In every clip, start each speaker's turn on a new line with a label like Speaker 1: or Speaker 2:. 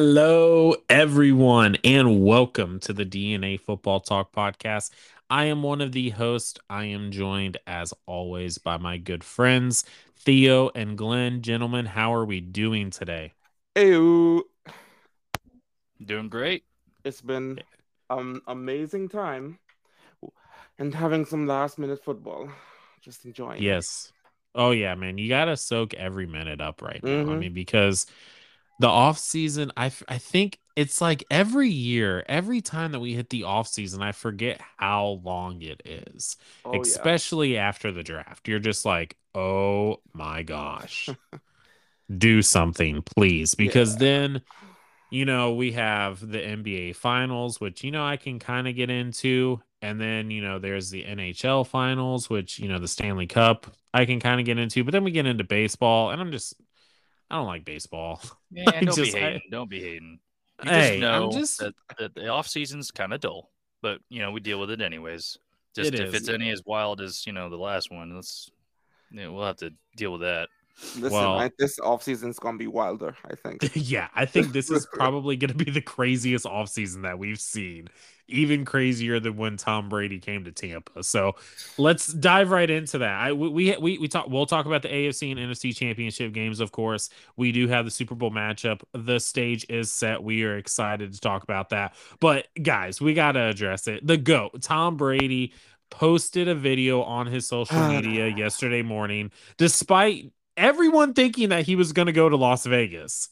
Speaker 1: Hello, everyone, and welcome to the DNA Football Talk podcast. I am one of the hosts. I am joined, as always, by my good friends, Theo and Glenn. Gentlemen, how are we doing today?
Speaker 2: Hey,
Speaker 3: Doing great.
Speaker 2: it's been um amazing time and having some last minute football. Just enjoying. it.
Speaker 1: Yes. Oh, yeah, man. You got to soak every minute up right now. I
Speaker 2: Mhm.
Speaker 1: mean, because the off season, I, f- I think it's like every year, every time that we hit the off season, I forget how long it is.
Speaker 2: Oh yeah.
Speaker 1: especially after the draft. You're just like, oh my gosh, do something, please. Because then, you know, we have the NBA finals, which, you know, I can kind of get into. And then, you know, there's the NHL finals, which, you know, the Stanley Cup, I can kind of get into. But then we get into baseball, and I'm just, I don't like baseball.
Speaker 3: Yeah,
Speaker 1: I
Speaker 3: don't
Speaker 1: just-
Speaker 3: be
Speaker 1: I-
Speaker 3: hating. don't be hating. You
Speaker 1: Hey,
Speaker 3: just
Speaker 1: I'm
Speaker 3: know
Speaker 1: just-
Speaker 3: that, that the off season's kind of dull, but you know we deal with it anyways. Just
Speaker 1: It
Speaker 3: if
Speaker 1: is.
Speaker 3: it's any as wild as you know the last one, let's yeah, we'll have to deal with that.
Speaker 2: Listen,
Speaker 1: Well-
Speaker 2: I, this season's gonna be wilder. I think.
Speaker 1: yeah, I think this is probably going to be the craziest offseason that we've seen, even crazier than when Tom Brady came to Tampa. So let's dive right into that. I we we we, we talk. We'll talk about the AFC and NFC championship games, of course. We do have the Super Bowl matchup. The stage is set. We are excited to talk about that. But guys, we got to address it. The goat, Tom Brady. Posted a video on his social media yesterday morning, despite everyone thinking that he was going to go to Las Vegas.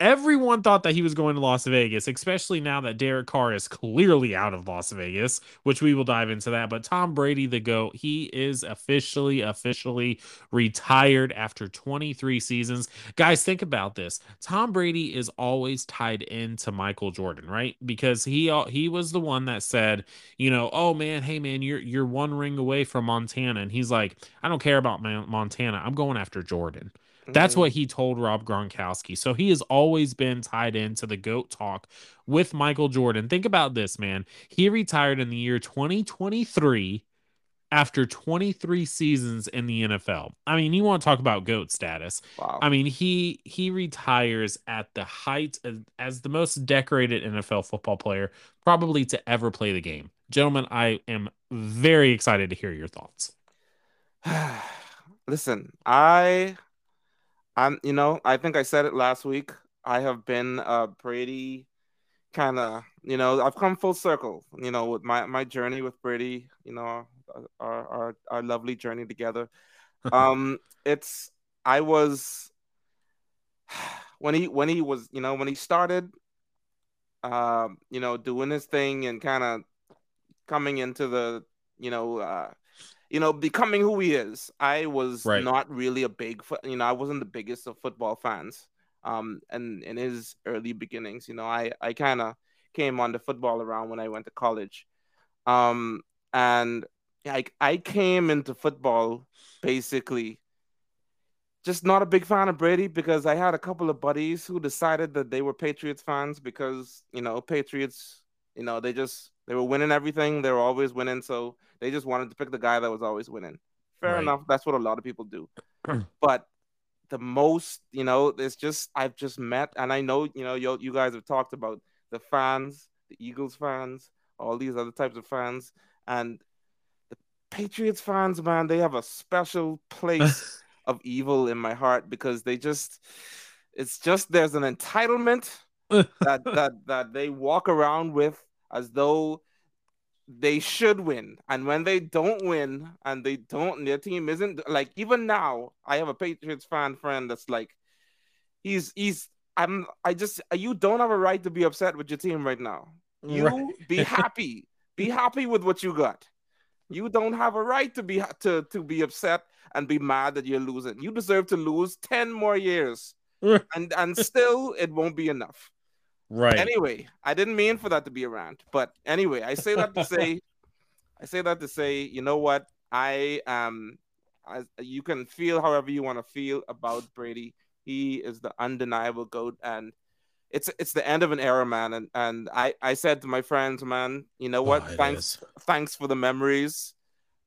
Speaker 1: Everyone thought that he was going to Las Vegas, especially now that Derek Carr is clearly out of Las Vegas, which we will dive into that. But Tom Brady, the GOAT, he is officially, officially retired after 23 seasons. Guys, think about this. Tom Brady is always tied into Michael Jordan, right? Because he uh, he was the one that said, you know, oh man, hey man, you're you're one ring away from Montana. And he's like, I don't care about Mon- Montana. I'm going after Jordan. That's what mm. he told Rob Gronkowski. So he has always been tied into the GOAT talk with Michael Jordan. Think about this, man. He retired in the year 2023 after 23 seasons in the NFL. I mean, you want to talk about GOAT status.
Speaker 2: Wow.
Speaker 1: I mean, he he retires at the height of, as the most decorated NFL football player probably to ever play the game. Gentlemen, I am very excited to hear your thoughts.
Speaker 2: Listen, I, I'm. You know, I think I said it last week. I have been a Brady kind of. You know, I've come full circle. You know, with my my journey with Brady. You know, our our our lovely journey together. um, it's. I was. When he when he was you know when he started, um, you know, doing his thing and kind of coming into the you know uh you know becoming who he is i was
Speaker 1: Right.
Speaker 2: not really a big you know i wasn't the biggest of football fans um and in his early beginnings you know i i kind of came on the football around when i went to college um and I, I came into football basically just not a big fan of Brady because I had a couple of buddies who decided that they were Patriots fans because you know Patriots you know they just they were winning everything. They were always winning. So they just wanted to pick the guy that was always winning. Fair
Speaker 1: Right.
Speaker 2: enough. That's what a lot of people do. But the most you know it's just i've just met and i know you know you, you guys have talked about the fans the eagles fans all these other types of fans and the patriots fans man they have a special place of evil in my heart because they just it's just there's an entitlement that that that they walk around with as though they should win. And when they don't win and they don't their team isn't like even now i have a patriots fan friend that's like he's he's i'm i just you don't have a right to be upset with your team right now. You
Speaker 1: Right.
Speaker 2: be happy. Be happy with what you got. You don't have a right to be to to be upset and be mad that you're losing. You deserve to lose 10 more years. And and still it won't be enough
Speaker 1: right.
Speaker 2: Anyway, I didn't mean for that to be a rant, but anyway, I say that to say, I say that to say, you know what? I um, you can feel however you want to feel about Brady. He is the undeniable goat, and it's it's the end of an era, man. And and I I said to my friends, man, you know what?
Speaker 1: Oh,
Speaker 2: thanks
Speaker 1: is.
Speaker 2: thanks for the memories.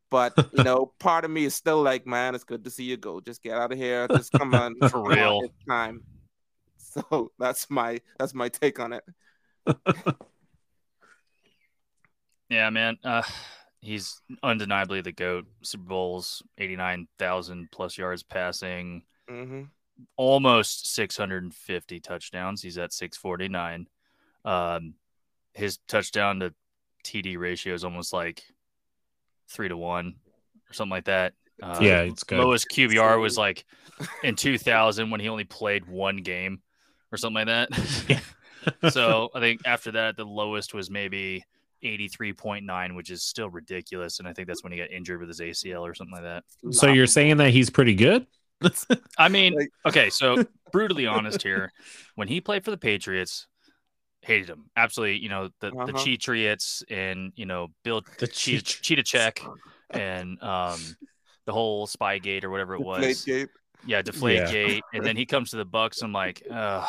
Speaker 2: But you know, part of me is still like, man, it's good to see you go. Just get out of here. Just come on,
Speaker 3: For real.
Speaker 2: it's time. So that's my that's my take on it.
Speaker 3: Yeah, man. Uh, he's undeniably the goat. Super Bowls, eighty nine thousand plus yards passing,
Speaker 2: hmm
Speaker 3: almost six hundred and fifty touchdowns. He's at six forty nine. Um, his touchdown to TD ratio is almost like three to one or something like that. Uh,
Speaker 1: yeah, it's good.
Speaker 3: lowest QBR was like in 2000 when he only played one game or something like that. so I think after that, the lowest was maybe 83.9, which is still ridiculous. And I think that's when he got injured with his ACL or something like that.
Speaker 1: so you're saying that he's pretty good?
Speaker 3: I mean, okay, so brutally honest here, when he played for the Patriots, hated him absolutely. You know the the
Speaker 2: Uh-huh.
Speaker 3: Cheatriots and you know Bill
Speaker 1: The
Speaker 3: Cheetah,
Speaker 1: cheat.
Speaker 3: Cheetah Check and um the whole Spygate or whatever it was.
Speaker 2: Deflategate.
Speaker 3: Yeah, Deflate
Speaker 1: Yeah.
Speaker 3: Gate, and then he comes to the Bucks. I'm like, uh,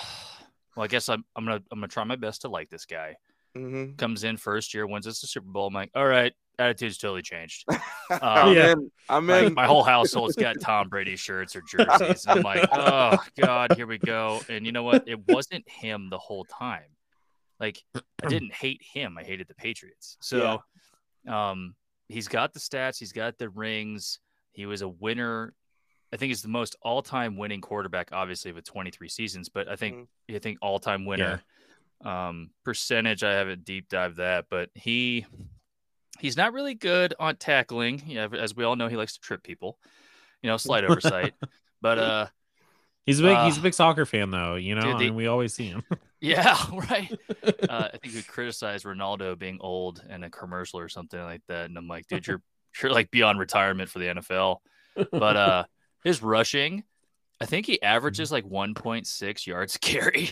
Speaker 3: well, I guess I'm I'm gonna I'm gonna try my best to like this guy.
Speaker 2: Mhm.
Speaker 3: Comes in first year, wins us the Super Bowl. I'm like, all right, attitude's totally changed.
Speaker 2: I'm
Speaker 1: Yeah.
Speaker 2: in. I'm
Speaker 3: Like,
Speaker 2: in.
Speaker 3: my whole household's got Tom Brady shirts or jerseys. I'm like, oh god, here we go. And you know what? It wasn't him the whole time. Like I didn't hate him. I hated the Patriots. So um he's got the stats, he's got the rings. He was a winner. I think he's the most all-time winning quarterback, obviously, with 23 seasons. But I think I think all-time winner. Um, percentage, I haven't deep dived that, but he he's not really good on tackling. Yeah, as we all know, he likes to trip people. You know, slight oversight. But uh,
Speaker 1: He's a big.
Speaker 3: Uh,
Speaker 1: he's a big soccer fan, though. You know,
Speaker 3: dude, the-
Speaker 1: and we always see him.
Speaker 3: yeah, right. Uh, I think we criticized Ronaldo being old in a commercial or something like that, and I'm like, dude, you're you're like beyond retirement for the NFL. But uh, his rushing, I think he averages like 1.6 yards carry.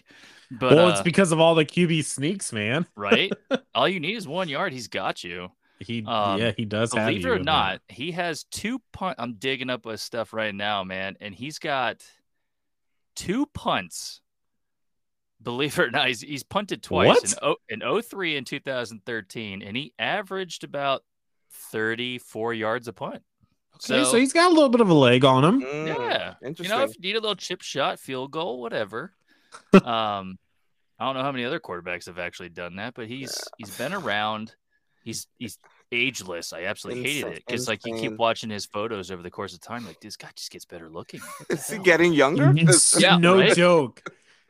Speaker 3: But
Speaker 1: well,
Speaker 3: uh,
Speaker 1: it's because of all the QB sneaks, man.
Speaker 3: right, all you need is one yard. He's got you.
Speaker 1: He,
Speaker 3: Um,
Speaker 1: yeah, he does have
Speaker 3: Believe it or
Speaker 1: in
Speaker 3: not, he has two punt. I'm digging up his stuff right now, man, and he's got two punts. Believe it or not, he's, he's punted twice
Speaker 1: What?
Speaker 3: in, o, in 03 and 2013, and he averaged about 34 yards a punt.
Speaker 1: Okay, so, he's got a little bit of a leg on him.
Speaker 2: Mm,
Speaker 3: Yeah,
Speaker 2: Interesting.
Speaker 3: You know, if you need a little chip shot, field goal, whatever. um, I don't know how many other quarterbacks have actually done that, but he's he's been around. He's he's ageless. I absolutely hated it because like you keep watching his photos over the course of time, like this guy just gets better looking. What the
Speaker 2: Is he getting younger?
Speaker 3: Yeah,
Speaker 1: no
Speaker 3: right?
Speaker 1: joke.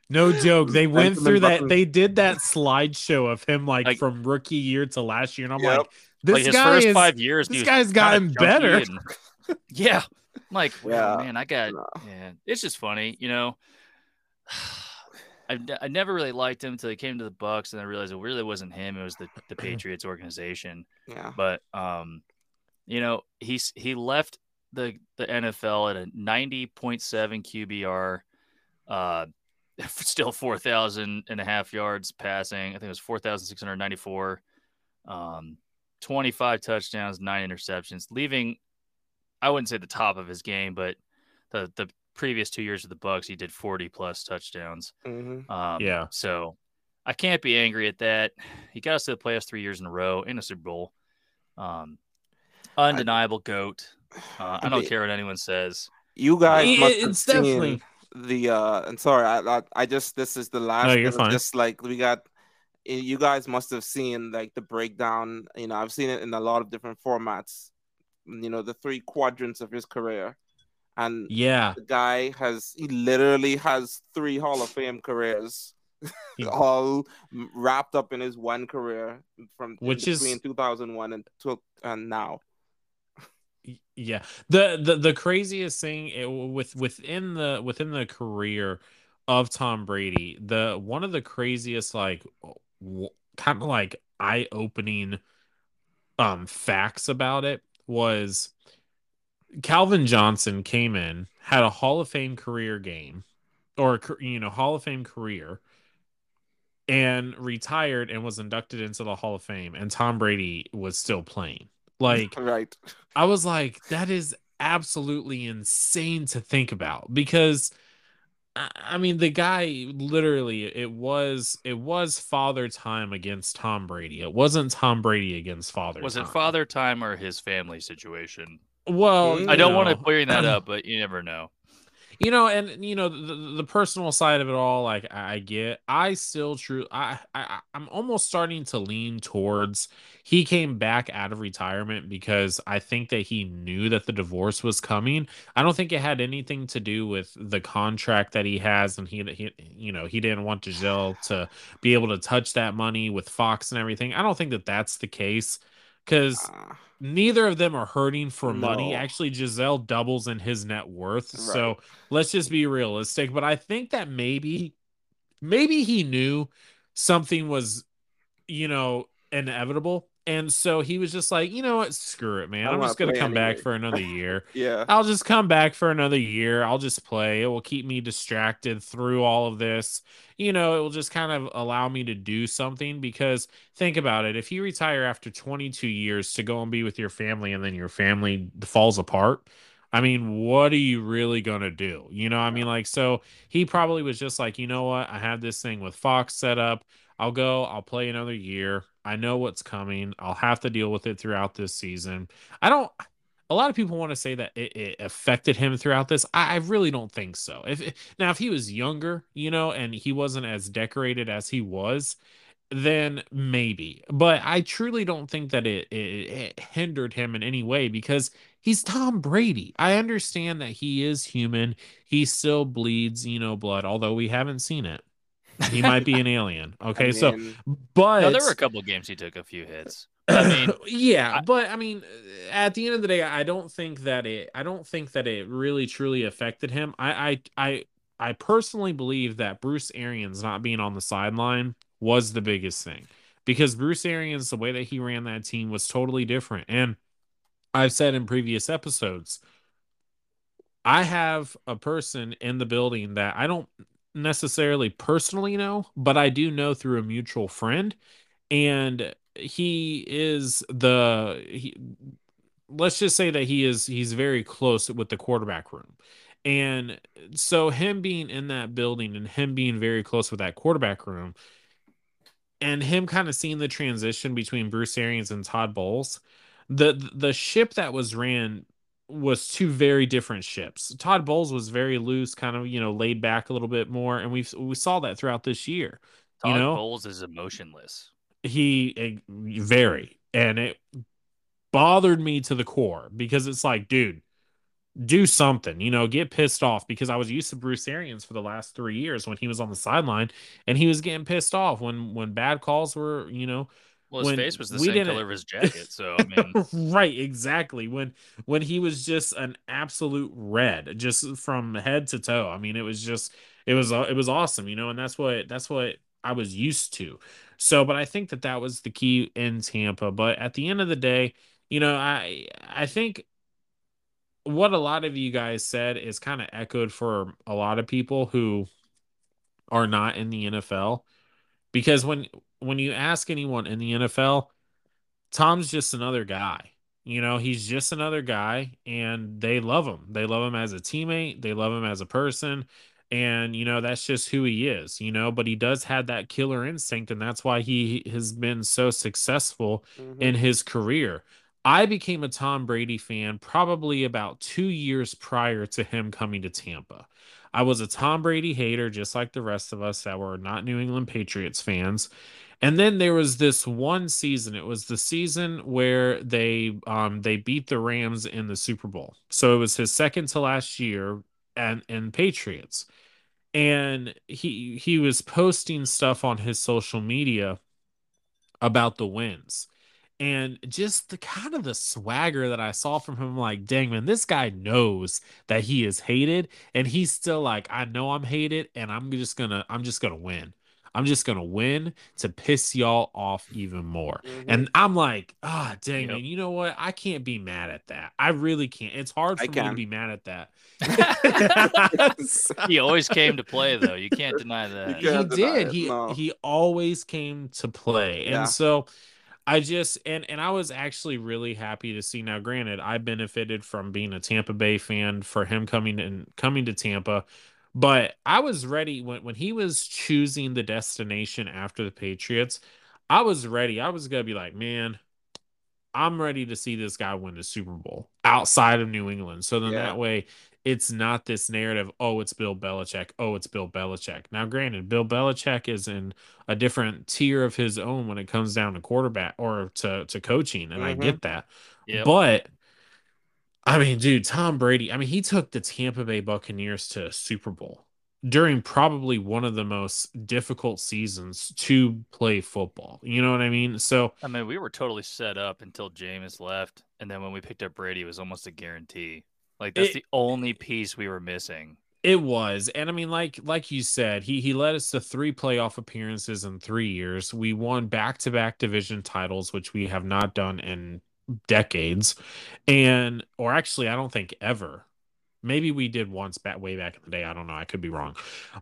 Speaker 1: No joke. They went through that. They did that slideshow of him like,
Speaker 3: Like-
Speaker 1: from rookie year to last year, and I'm
Speaker 2: Yep.
Speaker 1: like, this
Speaker 3: like his
Speaker 1: guy
Speaker 3: first
Speaker 1: is.
Speaker 3: five years,
Speaker 1: this guy's gotten better.
Speaker 3: and- yeah, I'm like
Speaker 2: Yeah.
Speaker 3: man, I got yeah. It's just funny, you know. I, I never really liked him until he came to the Bucks, and I realized it really wasn't him; it was the the Patriots organization.
Speaker 2: Yeah.
Speaker 3: but um, you know, he's he left the the NFL at a ninety point seven QBR, uh, still four thousand and a half yards passing. I think it was four thousand six hundred ninety four, um, twenty five touchdowns, nine interceptions, leaving. I wouldn't say the top of his game, but the the previous two years of the Bucks, he did forty plus touchdowns.
Speaker 2: hmm
Speaker 3: Um,
Speaker 1: Yeah.
Speaker 3: So I can't be angry at that. He got us to the playoffs three years in a row in a Super Bowl. Um, undeniable goat. Uh, I don't
Speaker 2: mean,
Speaker 3: care what anyone says.
Speaker 2: You guys
Speaker 1: Yeah,
Speaker 2: must have
Speaker 1: it's
Speaker 2: seen
Speaker 1: definitely-
Speaker 2: the uh and sorry, I, I I just this is the last
Speaker 1: No, you're fine.
Speaker 2: just like we got you guys must have seen like the breakdown, you know, I've seen it in a lot of different formats. Mm, you know, the three quadrants of his career. And
Speaker 1: Yeah.
Speaker 2: the guy has he literally has three Hall of Fame careers.
Speaker 1: He-
Speaker 2: all wrapped up in his one career from
Speaker 1: Which is-
Speaker 2: between 2001 and to, and now.
Speaker 1: Yeah the the the craziest thing it, with within the within the career of tom brady the one of the craziest like kind of like eye-opening um facts about it was calvin johnson came in had a hall of fame career game or you know hall of fame career and retired and was inducted into the hall of fame and tom brady was still playing like
Speaker 2: right.
Speaker 1: I was like, that is absolutely insane to think about because I I mean the guy literally it was it was father time against Tom Brady. It wasn't Tom Brady against father.
Speaker 3: Was it father time or his family situation?
Speaker 1: Well,
Speaker 2: Mm.
Speaker 3: I don't want to
Speaker 1: know,
Speaker 3: clear that up, but you never know.
Speaker 1: You know, and you know the, the personal side of it all, like I get. I still true. I, I I'm almost starting to lean towards he came back out of retirement because I think that he knew that the divorce was coming. I don't think it had anything to do with the contract that he has, and he, he you know, he didn't want Gisele to be able to touch that money with Fox and everything. I don't think that that's the case because uh, neither of them are hurting for no. money. Actually, Gisele doubles in his net worth. Right. So let's just be realistic. But I think that maybe, maybe he knew something was, you know, inevitable and so he was just like, you know what, screw it, man. I'm just gonna come anyway. back for another year.
Speaker 2: yeah.
Speaker 1: I'll just come back for another year. I'll just play. It will keep me distracted through all of this. You know, it will just kind of allow me to do something because think about it. If you retire after 22 years to go and be with your family and then your family falls apart, I mean, what are you really going to do? You know, I mean, like, so he probably was just like, you know what? I have this thing with Fox set up. I'll go, I'll play another year. I know what's coming. I'll have to deal with it throughout this season. I don't. A lot of people want to say that it, it affected him throughout this. I, I, really don't think so. If now, if he was younger, you know, and he wasn't as decorated as he was, then maybe. But I truly don't think that it, it, it hindered him in any way because he's Tom Brady. I understand that he is human. He still bleeds, you know, blood, although we haven't seen it. He might be an alien. Okay, I mean, so but
Speaker 3: no, there were a couple games he took a few hits. I mean,
Speaker 1: yeah, I, but I mean, at the end of the day, I don't think that it. I don't think that it really truly affected him. I, I, I, I personally believe that Bruce Arians not being on the sideline was the biggest thing because Bruce Arians, the way that he ran that team was totally different. And I've said in previous episodes, I have a person in the building that I don't necessarily personally know, but I do know through a mutual friend. And he is the he, let's just say that he is he's very close with the quarterback room. And so him being in that building and him being very close with that quarterback room and him kind of seeing the transition between Bruce Arians and Todd Bowles, the the ship that was ran was two very different ships. Todd Bowles was very loose, kind of you know laid back a little bit more, and we we saw that throughout this year.
Speaker 3: Todd
Speaker 1: you know?
Speaker 3: Bowles is emotionless.
Speaker 1: He eh, very, and it bothered me to the core because it's like, dude, do something, you know, get pissed off because I was used to Bruce Arians for the last three years when he was on the sideline and he was getting pissed off when when bad calls were, you know,
Speaker 3: well, his face was the same color of his jacket, so I mean,
Speaker 1: right, exactly. When when he was just an absolute red, just from head to toe. I mean, it was just it was uh, it was awesome, you know, and that's what that's what I was used to. So, but I think that that was the key in Tampa. But at the end of the day, you know, I I think what a lot of you guys said is kind of echoed for a lot of people who are not in the NFL because when when you ask anyone in the NFL, Tom's just another guy. You know, he's just another guy and they love him. They love him as a teammate, they love him as a person. And, you know, that's just who he is, you know, but he does have that killer instinct. And that's why he has been so successful mm-hmm. in his career. I became a Tom Brady fan probably about two years prior to him coming to Tampa. I was a Tom Brady hater, just like the rest of us that were not New England Patriots fans. And then there was this one season. It was the season where they um they beat the Rams in the Super Bowl. So it was his second to last year and and Patriots. And he he was posting stuff on his social media about the wins and just the kind of the swagger that I saw from him, like, dang man, this guy knows that he is hated, and he's still like, I know I'm hated, and I'm just gonna, I'm just gonna win. I'm just gonna win to piss y'all off even more. Mm-hmm. And I'm like, ah, oh, dang, yep. man, you know what? I can't be mad at that. I really can't. It's hard for I me can. to be mad at that.
Speaker 3: he always came to play, though. You can't deny that.
Speaker 1: He did. He no. he always came to play, yeah. and so. I just and and I was actually really happy to see. Now, granted, I benefited from being a Tampa Bay fan for him coming and coming to Tampa, but I was ready when, when he was choosing the destination after the Patriots. I was ready. I was gonna be like, man, I'm ready to see this guy win the Super Bowl. outside of New England. So then
Speaker 2: Yeah.
Speaker 1: that way it's not this narrative, oh, it's Bill Belichick. Oh, it's Bill Belichick. Now, granted, Bill Belichick is in a different tier of his own when it comes down to quarterback or to, to coaching, and I
Speaker 2: Mhm.
Speaker 1: get that.
Speaker 3: Yep.
Speaker 1: But I mean, dude, Tom Brady, I mean, he took the Tampa Bay Buccaneers to a Super Bowl during probably one of the most difficult seasons to play football. You know what I mean? So
Speaker 3: I mean, we were totally set up until Jameis left, and then when we picked up Brady, it was almost a guarantee. Like that's
Speaker 1: It-
Speaker 3: the only piece we were missing.
Speaker 1: It was, and I mean, like like you said, he he led us to three playoff appearances in three years. We won back to back division titles, which we have not done in decades, and or actually, I don't think ever. Maybe we did once back way back in the day. I don't know. I could be wrong,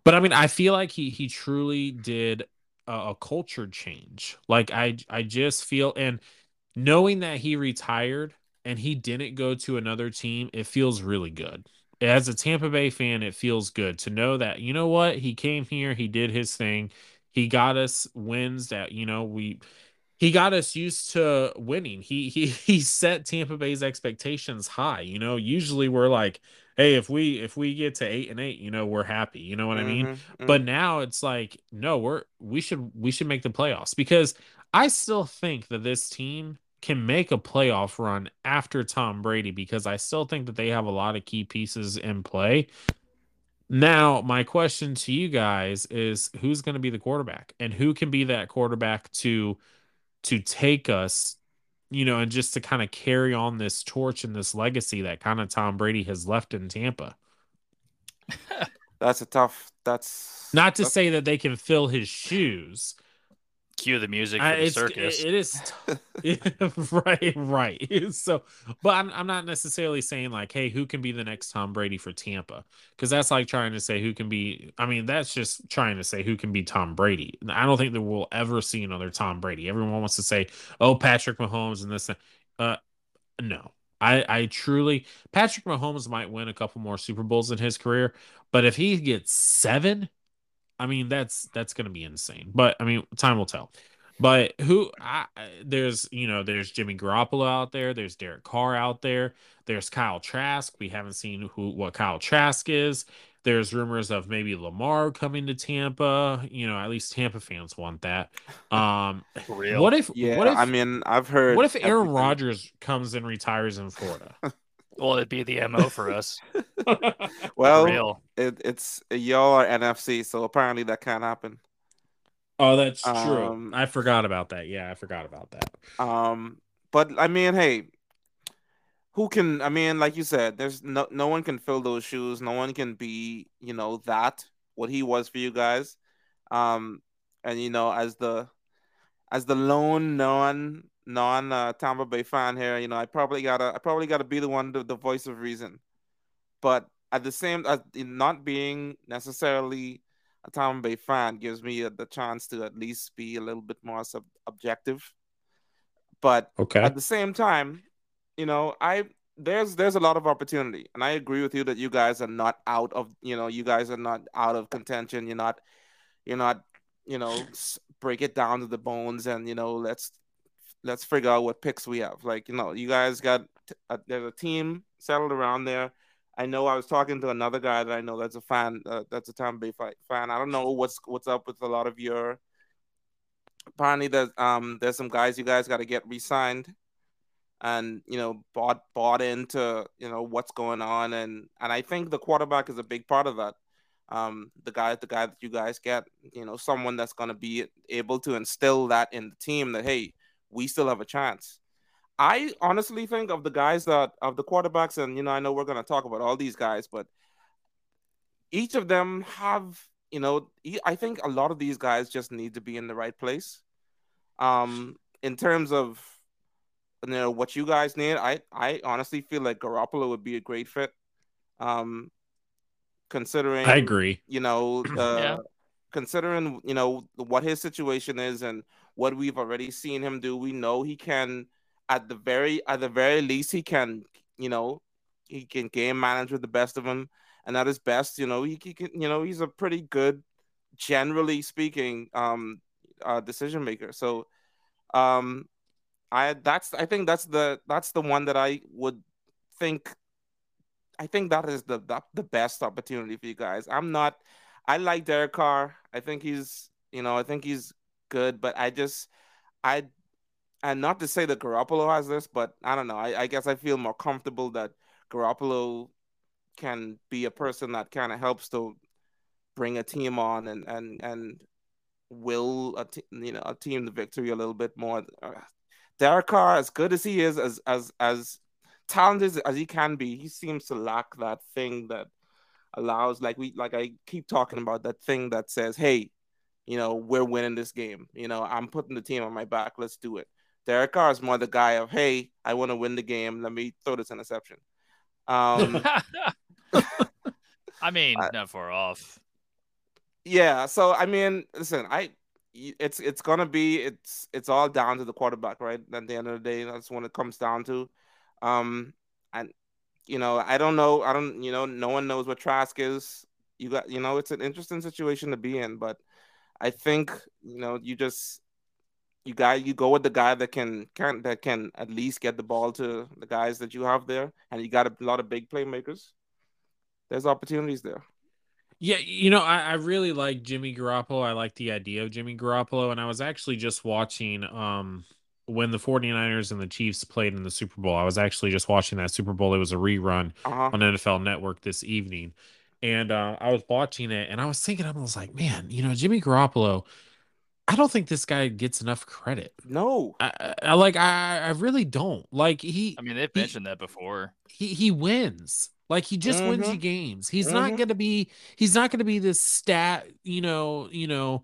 Speaker 1: but I mean, I feel like he he truly did a, a culture change. Like I I just feel and knowing that he retired and he didn't go to another team, it feels really good as a Tampa Bay fan, it feels good to know that you know what he came here, he did his thing, he got us wins that you know we he got us used to winning. He he he set Tampa Bay's expectations high. You know, usually we're like, hey, if we if we get to eight and eight, you know, we're happy. You know what I mean?
Speaker 2: Mhm, mhm.
Speaker 1: But now it's like, no, we're we should we should make the playoffs because I still think that this team can make a playoff run after Tom Brady because I still think that they have a lot of key pieces in play. Now, my question to you guys is who's going to be the quarterback and who can be that quarterback to to take us, you know, and just to kind of carry on this torch and this legacy that kind of Tom Brady has left in Tampa.
Speaker 2: that's a tough. That's
Speaker 1: Not to
Speaker 2: that's-
Speaker 1: say that they can fill his shoes,
Speaker 3: Cue the music for
Speaker 1: I-
Speaker 3: the
Speaker 1: it's,
Speaker 3: circus.
Speaker 1: it- it is t- right, right. So, but I'm I'm not necessarily saying like, hey, who can be the next Tom Brady for Tampa? Because that's like trying to say who can be. I mean, that's just trying to say who can be Tom Brady. I don't think that we'll ever see another Tom Brady. Everyone wants to say, oh, Patrick Mahomes and this. and- Uh, no. I, I truly Patrick Mahomes might win a couple more Super Bowls in his career, but if he gets seven, I mean that's that's going to be insane. But I mean, time will tell. But who I, I- there's you know there's Jimmy Garoppolo out there, there's Derek Carr out there, there's Kyle Trask. We haven't seen who what Kyle Trask is. There's rumors of maybe Lamar coming to Tampa. You know, at least Tampa fans want that. Um,
Speaker 3: real.
Speaker 1: what if
Speaker 2: Yeah,
Speaker 1: what if
Speaker 2: I mean, I've heard.
Speaker 1: what if Aaron
Speaker 2: everything.
Speaker 1: Rodgers comes and retires in Florida?
Speaker 3: Well, it'd be the mo for us.
Speaker 2: Well,
Speaker 3: real.
Speaker 2: it, it's y'all are NFC, so apparently that can't happen.
Speaker 1: oh, that's true.
Speaker 2: Um,
Speaker 1: I forgot about that. Yeah, I forgot about that.
Speaker 2: Um, but I mean, hey, who can? I mean, like you said, there's no no one can fill those shoes. No one can be, you know, that what he was for you guys. Um, and you know, as the as the lone non non uh, Tampa Bay fan here, you know, I probably gotta I probably gotta be the one the, the voice of reason. But at the same, as not being necessarily a Tampa Bay fan gives me uh the chance to at least be a little bit more sub- objective. But
Speaker 1: Okay.
Speaker 2: at the same time, you know, I there's there's a lot of opportunity, and I agree with you that you guys are not out of you know you guys are not out of contention. You're not you're not you know break it down to the bones, and you know let's let's figure out what picks we have. Like you know, you guys got a, there's a team settled around there. I know I was talking to another guy that I know that's a fan, uh, that's a Tampa Bay fan. I don't know what's what's up with a lot of your. Apparently, there's um there's some guys you guys got to get re-signed, and you know bought bought into you know what's going on, and and I think the quarterback is a big part of that. Um, the guy the guy that you guys get, you know, someone that's going to be able to instill that in the team that hey, we still have a chance. I honestly think of the guys that of the quarterbacks, and you know, I know we're going to talk about all these guys, but each of them have, you know, I think a lot of these guys just need to be in the right place. Um, in terms of you know what you guys need, I I honestly feel like Garoppolo would be a great fit. Um, considering
Speaker 1: I agree.
Speaker 2: you know, uh,
Speaker 3: Yeah.
Speaker 2: Considering you know what his situation is and what we've already seen him do, we know he can, at the very at the very least, he can, you know, he can game manage with the best of them, and at his best, you know, he, he can, you know, he's a pretty good, generally speaking, um, uh, decision maker. So, um, I that's I think that's the that's the one that I would think I think that is the, the the best opportunity for you guys. I'm not I like Derek Carr. I think he's you know, I think he's good, but I just I and not to say that Garoppolo has this, but I don't know. I, I guess I feel more comfortable that Garoppolo can be a person that kind of helps to bring a team on and and and will a t- you know a team to victory a little bit more. Uh, Derek Carr, as good as he is, as as as talented as he can be, he seems to lack that thing that allows, like we like I keep talking about that thing that says, "Hey, you know, we're winning this game. You know, I'm putting the team on my back. Let's do it." Derek Carr is more the guy of, "Hey, I want to win the game. Let me throw this interception." Um,
Speaker 3: I mean, not far off.
Speaker 2: Yeah. So I mean, listen, I it's it's gonna be it's it's all down to the quarterback, right? At the end of the day, that's when it comes down to. Um, and you know, I don't know, I don't, you know, no one knows what Trask is. You got, you know, it's an interesting situation to be in, but I think you know, you just you guy you go with the guy that can can that can at least get the ball to the guys that you have there, and you got a lot of big playmakers. There's opportunities there.
Speaker 1: Yeah, you know, I, I really like Jimmy Garoppolo. I like the idea of Jimmy Garoppolo. And I was actually just watching um when the 49ers and the Chiefs played in the Super Bowl. I was actually just watching that Super Bowl. It was a rerun
Speaker 2: Uh-huh.
Speaker 1: on NFL Network this evening. And uh, I was watching it and I was thinking, I was like, man, you know, Jimmy Garoppolo, I don't think this guy gets enough credit.
Speaker 2: No.
Speaker 1: I, I I- like I I really don't. Like he
Speaker 3: I mean, they've
Speaker 1: He-
Speaker 3: mentioned that before.
Speaker 1: he he wins. Like he just wins you
Speaker 2: Mhm.
Speaker 1: games. He's not
Speaker 2: Mhm.
Speaker 1: gonna be he's not gonna be this stat, you know, you know,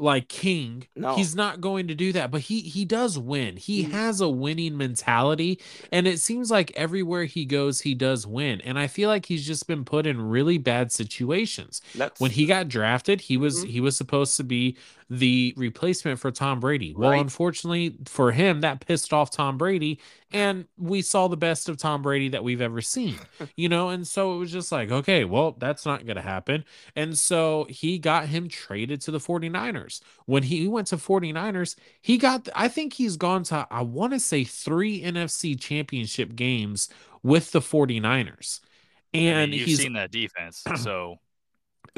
Speaker 1: like king.
Speaker 2: No.
Speaker 1: He's not going to do that, but he he does win. He
Speaker 2: He-
Speaker 1: has a winning mentality, and it seems like everywhere he goes, he does win. And I feel like he's just been put in really bad situations. When he got drafted, he was
Speaker 2: Mhm.
Speaker 1: he was supposed to be the replacement for Tom Brady. Well,
Speaker 2: Right.
Speaker 1: unfortunately for him, that pissed off Tom Brady, and we saw the best of Tom Brady that we've ever seen. You know, and so it was just like, okay, well, that's not going to happen. And so he got him traded to the 49ers. When he went to 49ers, he got I think he's gone to I want to say 3 NFC championship games with the 49ers.
Speaker 3: I
Speaker 1: And
Speaker 3: mean, you've
Speaker 1: he's
Speaker 3: seen that defense, so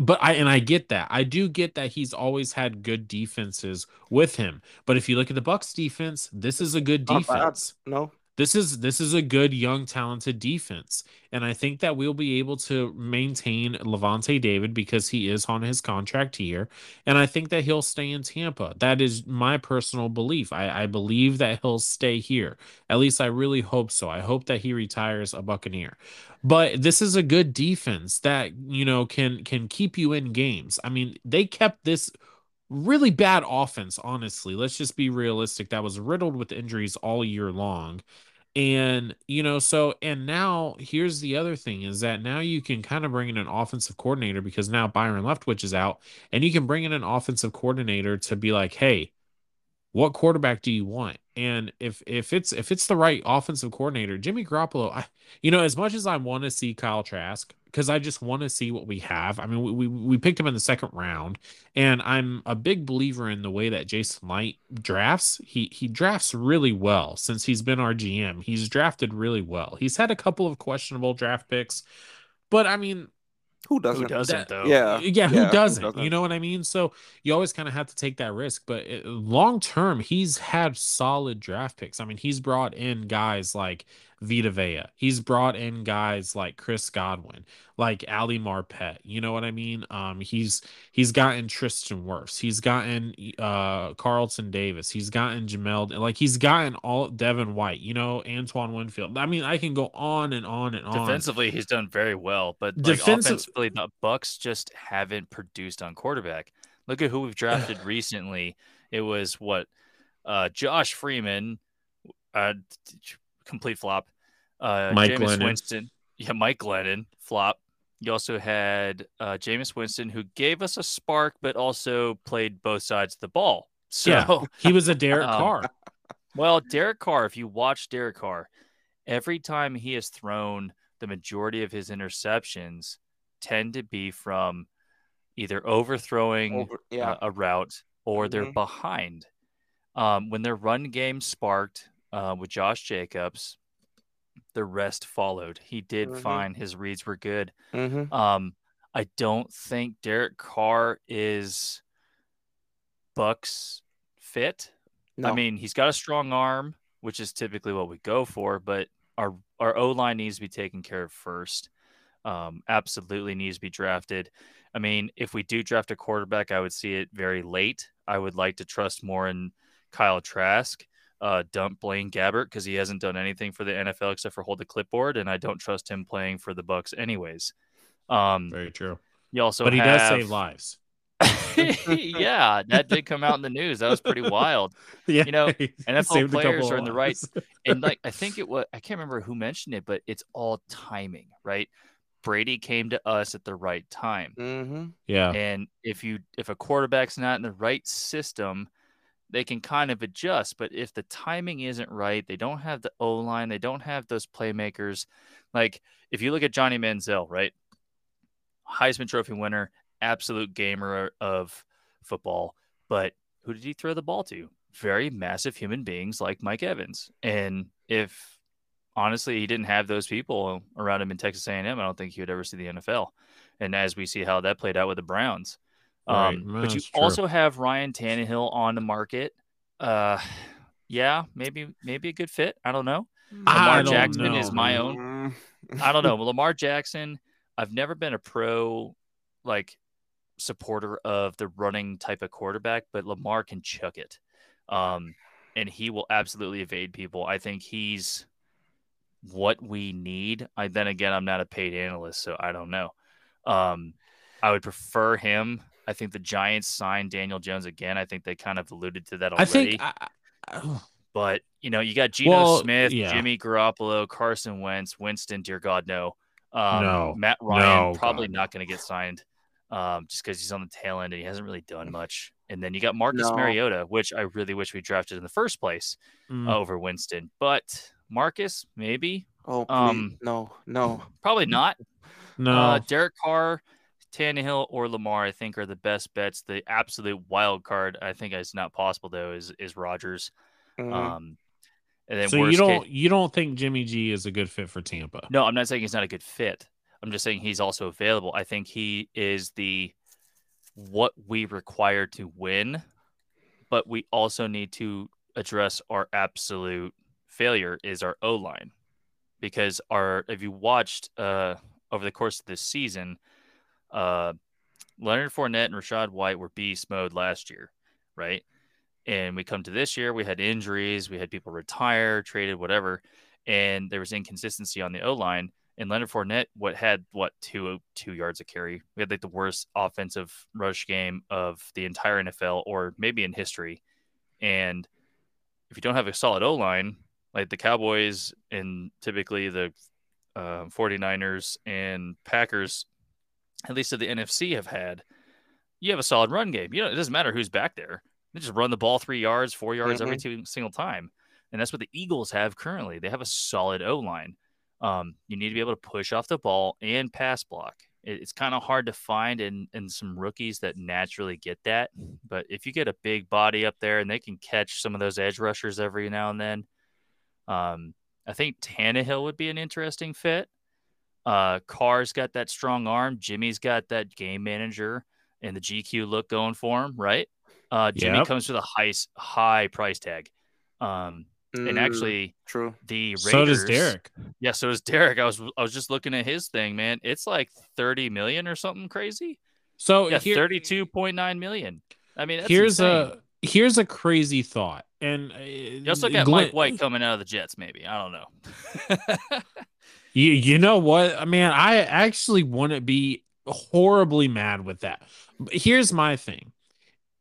Speaker 1: but I and I get that. I do get that he's always had good defenses with him. But if you look at the Bucks defense, this is a good defense.
Speaker 2: no.
Speaker 1: This is this is a good young talented defense. And I think that we'll be able to maintain Lavonte David because he is on his contract here. And I think that he'll stay in Tampa. That is my personal belief. I, I believe that he'll stay here. At least I really hope so. I hope that he retires a Buccaneer. But this is a good defense that, you know, can can keep you in games. I mean, they kept this really bad offense, honestly. Let's just be realistic. That was riddled with injuries all year long. And, you know, so, and now here's the other thing is that now you can kind of bring in an offensive coordinator because now Byron Leftwich is out, and you can bring in an offensive coordinator to be like, hey, what quarterback do you want? And if if it's if it's the right offensive coordinator, Jimmy Garoppolo, I, you know, as much as I want to see Kyle Trask, because I just want to see what we have. I mean, we, we we picked him in the second round, and I'm a big believer in the way that Jason Licht drafts. He he drafts really well since he's been our GM. He's drafted really well. He's had a couple of questionable draft picks, but I mean,
Speaker 2: Who doesn't?
Speaker 3: who doesn't
Speaker 1: that-
Speaker 3: though?
Speaker 2: Yeah.
Speaker 1: yeah, who
Speaker 2: yeah, who
Speaker 1: doesn't?
Speaker 2: doesn't?
Speaker 1: You know what I mean? So you always kind of have to take that risk. But uh, long term, he's had solid draft picks. I mean, he's brought in guys like Vita Vea. He's brought in guys like Chris Godwin, like Ali Marpet. You know what I mean? Um, he's he's gotten Tristan Wirfs. He's gotten uh Carlton Davis. He's gotten Jamel. Like he's gotten all Devin White. You know, Antoine Winfield. I mean, I can go on and on and on.
Speaker 3: Defensively, he's done very well, but like
Speaker 1: Defensive-
Speaker 3: offensively, the Bucks just haven't produced on quarterback. Look at who we've drafted recently. It was what uh, Josh Freeman, uh, complete flop. Uh,
Speaker 1: Mike
Speaker 3: Jameis
Speaker 1: Glennon.
Speaker 3: Winston, yeah, Mike Glennon, flop. You also had uh, Jameis Winston, who gave us a spark, but also played both sides of the ball. So,
Speaker 1: yeah, he was a Derek
Speaker 3: Um,
Speaker 1: Carr.
Speaker 3: well, Derek Carr, if you watch Derek Carr, every time he has thrown the majority of his interceptions tend to be from either overthrowing
Speaker 2: Over, yeah.
Speaker 3: uh, a route or they're
Speaker 2: Mhm.
Speaker 3: behind. Um, when their run game sparked uh, with Josh Jacobs, the rest followed. He did
Speaker 2: Mhm.
Speaker 3: fine. His reads were good.
Speaker 2: Mm-hmm.
Speaker 3: Um, I don't think Derek Carr is Bucks fit.
Speaker 2: No.
Speaker 3: I mean, he's got a strong arm, which is typically what we go for, but our our O line needs to be taken care of first. Um, absolutely needs to be drafted. I mean, if we do draft a quarterback, I would see it very late. I would like to trust more in Kyle Trask. Uh, dump Blaine Gabbert because he hasn't done anything for the NFL except for hold the clipboard, and I don't trust him playing for the Bucks anyways. Um,
Speaker 1: Very true.
Speaker 3: you also
Speaker 1: but he
Speaker 3: have...
Speaker 1: does save lives.
Speaker 3: yeah, that did come out in the news. That was pretty wild.
Speaker 1: Yeah,
Speaker 3: You know, NFL
Speaker 1: saved a couple
Speaker 3: players are in the right- and like I think it was I can't remember who mentioned it, but it's all timing, right? Brady came to us at the right time.
Speaker 2: Mm-hmm.
Speaker 1: yeah,
Speaker 3: And if you if a quarterback's not in the right system, they can kind of adjust. But if the timing isn't right, they don't have the O line, they don't have those playmakers. Like if you look at Johnny Manziel, right? Heisman Trophy winner, absolute gamer of football. But who did he throw the ball to? Very massive human beings like Mike Evans. And if honestly he didn't have those people around him in Texas A&M, I don't think he would ever see the NFL. And as we see how that played out with the Browns. Um,
Speaker 1: No,
Speaker 3: but you
Speaker 1: true.
Speaker 3: also have Ryan Tannehill on the market. Uh, yeah, maybe maybe a good fit. I don't know.
Speaker 1: I
Speaker 3: Lamar
Speaker 1: don't
Speaker 3: Jackson
Speaker 1: know,
Speaker 3: is my own. I don't know. Lamar Jackson. I've never been a pro like supporter of the running type of quarterback, but Lamar can chuck it. Um, and he will absolutely evade people. I think he's what we need. I then again, I'm not a paid analyst, so I don't know. Um, I would prefer him. I think the Giants signed Daniel Jones again. I think they kind of alluded to that
Speaker 1: I
Speaker 3: already.
Speaker 1: think. I, I-
Speaker 3: But you know, you got Geno
Speaker 1: Well,
Speaker 3: Smith,
Speaker 1: yeah.
Speaker 3: Jimmy Garoppolo, Carson Wentz, Winston. Dear God, no. Um,
Speaker 1: No.
Speaker 3: Matt Ryan
Speaker 1: No,
Speaker 3: probably
Speaker 1: God.
Speaker 3: not going to get signed, um, just because he's on the tail end and he hasn't really done much. And then you got Marcus
Speaker 2: No.
Speaker 3: Mariota, which I really wish we drafted in the first place
Speaker 1: mm,
Speaker 3: over Winston. But Marcus, maybe,
Speaker 2: Oh.
Speaker 3: Um,
Speaker 2: no, no.
Speaker 3: probably not.
Speaker 1: no.
Speaker 3: Uh, Derek Carr, Tannehill, or Lamar, I think, are the best bets. The absolute wild card, I think, is not possible though. Is is Rodgers?
Speaker 2: Mhm.
Speaker 3: Um, and then
Speaker 1: so you don't
Speaker 3: case-
Speaker 1: you don't think Jimmy G is a good fit for Tampa?
Speaker 3: No, I'm not saying he's not a good fit. I'm just saying he's also available. I think he is the what we require to win, but we also need to address our absolute failure is our O line. Because our if you watched uh over the course of this season, uh Leonard Fournette and Rachaad White were beast mode last year, right? And we come to this year, we had injuries, we had people retire, traded, whatever, and there was inconsistency on the O line. And Leonard Fournette, what had what two two yards of carry? We had like the worst offensive rush game of the entire NFL, or maybe in history. And if you don't have a solid O line, like the Cowboys and typically the uh, 49ers and Packers, at least of the NFC, have had, you have a solid run game. You know, it doesn't matter who's back there. They just run the ball three yards, four yards every two single time. And that's what the Eagles have currently. They have a solid O line. Um, you need to be able to push off the ball and pass block. It, it's kind of hard to find in, in some rookies that naturally get that. But if you get a big body up there and they can catch some of those edge rushers every now and then, um, I think Tannehill would be an interesting fit. Uh, Carr's got that strong arm. Jimmy's got that game manager and the GQ look going for him, right? Uh, Jimmy
Speaker 1: Yep.
Speaker 3: comes with a high high price tag. Um, and
Speaker 2: Mm,
Speaker 3: actually,
Speaker 2: true.
Speaker 3: the Raiders.
Speaker 1: So does Derek.
Speaker 3: Yeah, so does Derek. I was I was just looking at his thing, man. It's like thirty million or something crazy.
Speaker 1: So
Speaker 3: Yeah,
Speaker 1: here,
Speaker 3: thirty-two point nine million. I mean, that's
Speaker 1: here's
Speaker 3: insane.
Speaker 1: a here's a crazy thought, and uh,
Speaker 3: You also got
Speaker 1: Glenn-
Speaker 3: Mike White coming out of the Jets. Maybe I don't know.
Speaker 1: You you know what, man? I actually wouldn't be horribly mad with that. Here's my thing.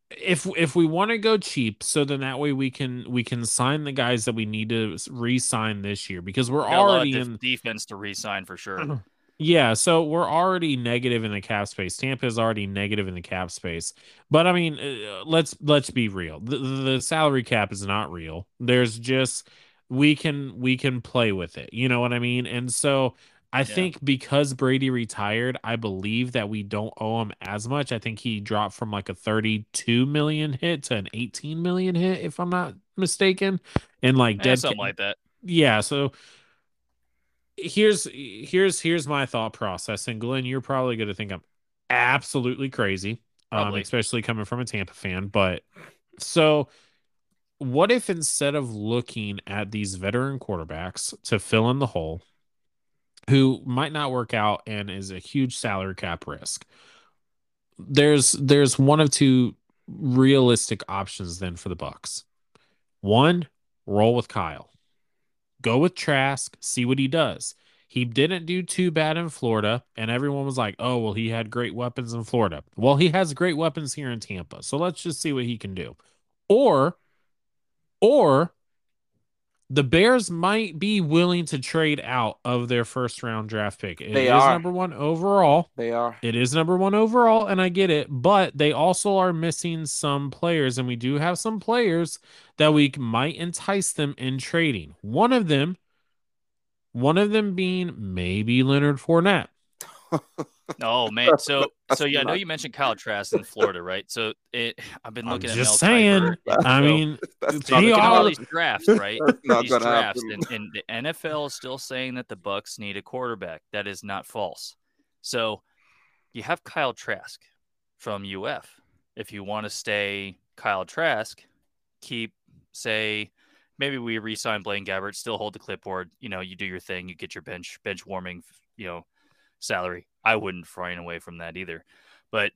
Speaker 1: If if we want to go cheap, so then that way we can we can sign the guys that we need to re-sign this year because we're
Speaker 3: Got a lot of
Speaker 1: already in
Speaker 3: defense to re-sign for sure.
Speaker 1: yeah, so we're already negative in the cap space. Tampa is already negative in the cap space. But I mean, uh, let's let's be real. The, the salary cap is not real. There's just we can we can play with it. You know what I mean? And so I think because Brady retired, I believe that we don't owe him as much. I think he dropped from like a 32 million hit to an 18 million hit if I'm not mistaken. And like dead
Speaker 3: something like that.
Speaker 1: yeah, so here's here's here's my thought process, and Glenn, you're probably going to think I'm absolutely crazy, um, especially coming from a Tampa fan. But so, what if instead of looking at these veteran quarterbacks to fill in the hole, who might not work out and is a huge salary cap risk, there's there's one of two realistic options then for the Bucks. One, roll with Kyle. Go with Trask, see what he does. He didn't do too bad in Florida, and everyone was like, "Oh, well, he had great weapons in Florida." Well, he has great weapons here in Tampa. So let's just see what he can do. Or or the Bears might be willing to trade out of their first round draft pick. It
Speaker 2: They
Speaker 1: is
Speaker 2: are.
Speaker 1: number one overall.
Speaker 2: They are.
Speaker 1: It is number one overall, and I get it, but they also are missing some players, and we do have some players that we might entice them in trading. One of them, one of them being maybe Leonard Fournette.
Speaker 3: Oh man, so so yeah, I know you mentioned Kyle Trask in Florida, right? So it, I've been
Speaker 1: I'm
Speaker 3: looking at
Speaker 1: just
Speaker 3: Mel
Speaker 1: saying.
Speaker 3: Kiper.
Speaker 1: I
Speaker 3: So-
Speaker 1: mean,
Speaker 2: That's
Speaker 3: So
Speaker 1: He
Speaker 3: I'm looking all these drafts, right? These drafts, and, and the NFL is still saying that the Bucks need a quarterback. That is not false. So you have Kyle Trask from UF. If you want to stay Kyle Trask, keep say maybe we re-sign Blaine Gabbert, still hold the clipboard. You know, you do your thing, you get your bench bench warming, you know, salary. I wouldn't frighten away from that either. But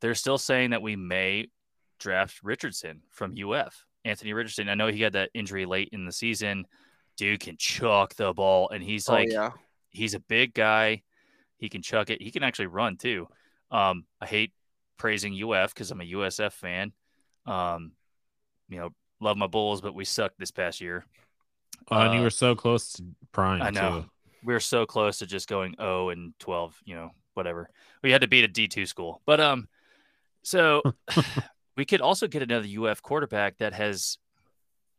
Speaker 3: they're still saying that we may draft Richardson from UF. Anthony Richardson. I know he had that injury late in the season. Dude can chuck the ball, and he's
Speaker 2: Oh,
Speaker 3: like
Speaker 2: yeah.
Speaker 3: he's a big guy. He can chuck it. He can actually run too. Um, I hate praising UF because I'm a USF fan. Um, you know, love my Bulls, but we sucked this past year.
Speaker 1: Oh, and you
Speaker 3: Uh,
Speaker 1: were so close to prime
Speaker 3: I know.
Speaker 1: too.
Speaker 3: We were so close to just going 0 and 12, you know, whatever. We had to beat a D2 school. But um so we could also get another UF quarterback that has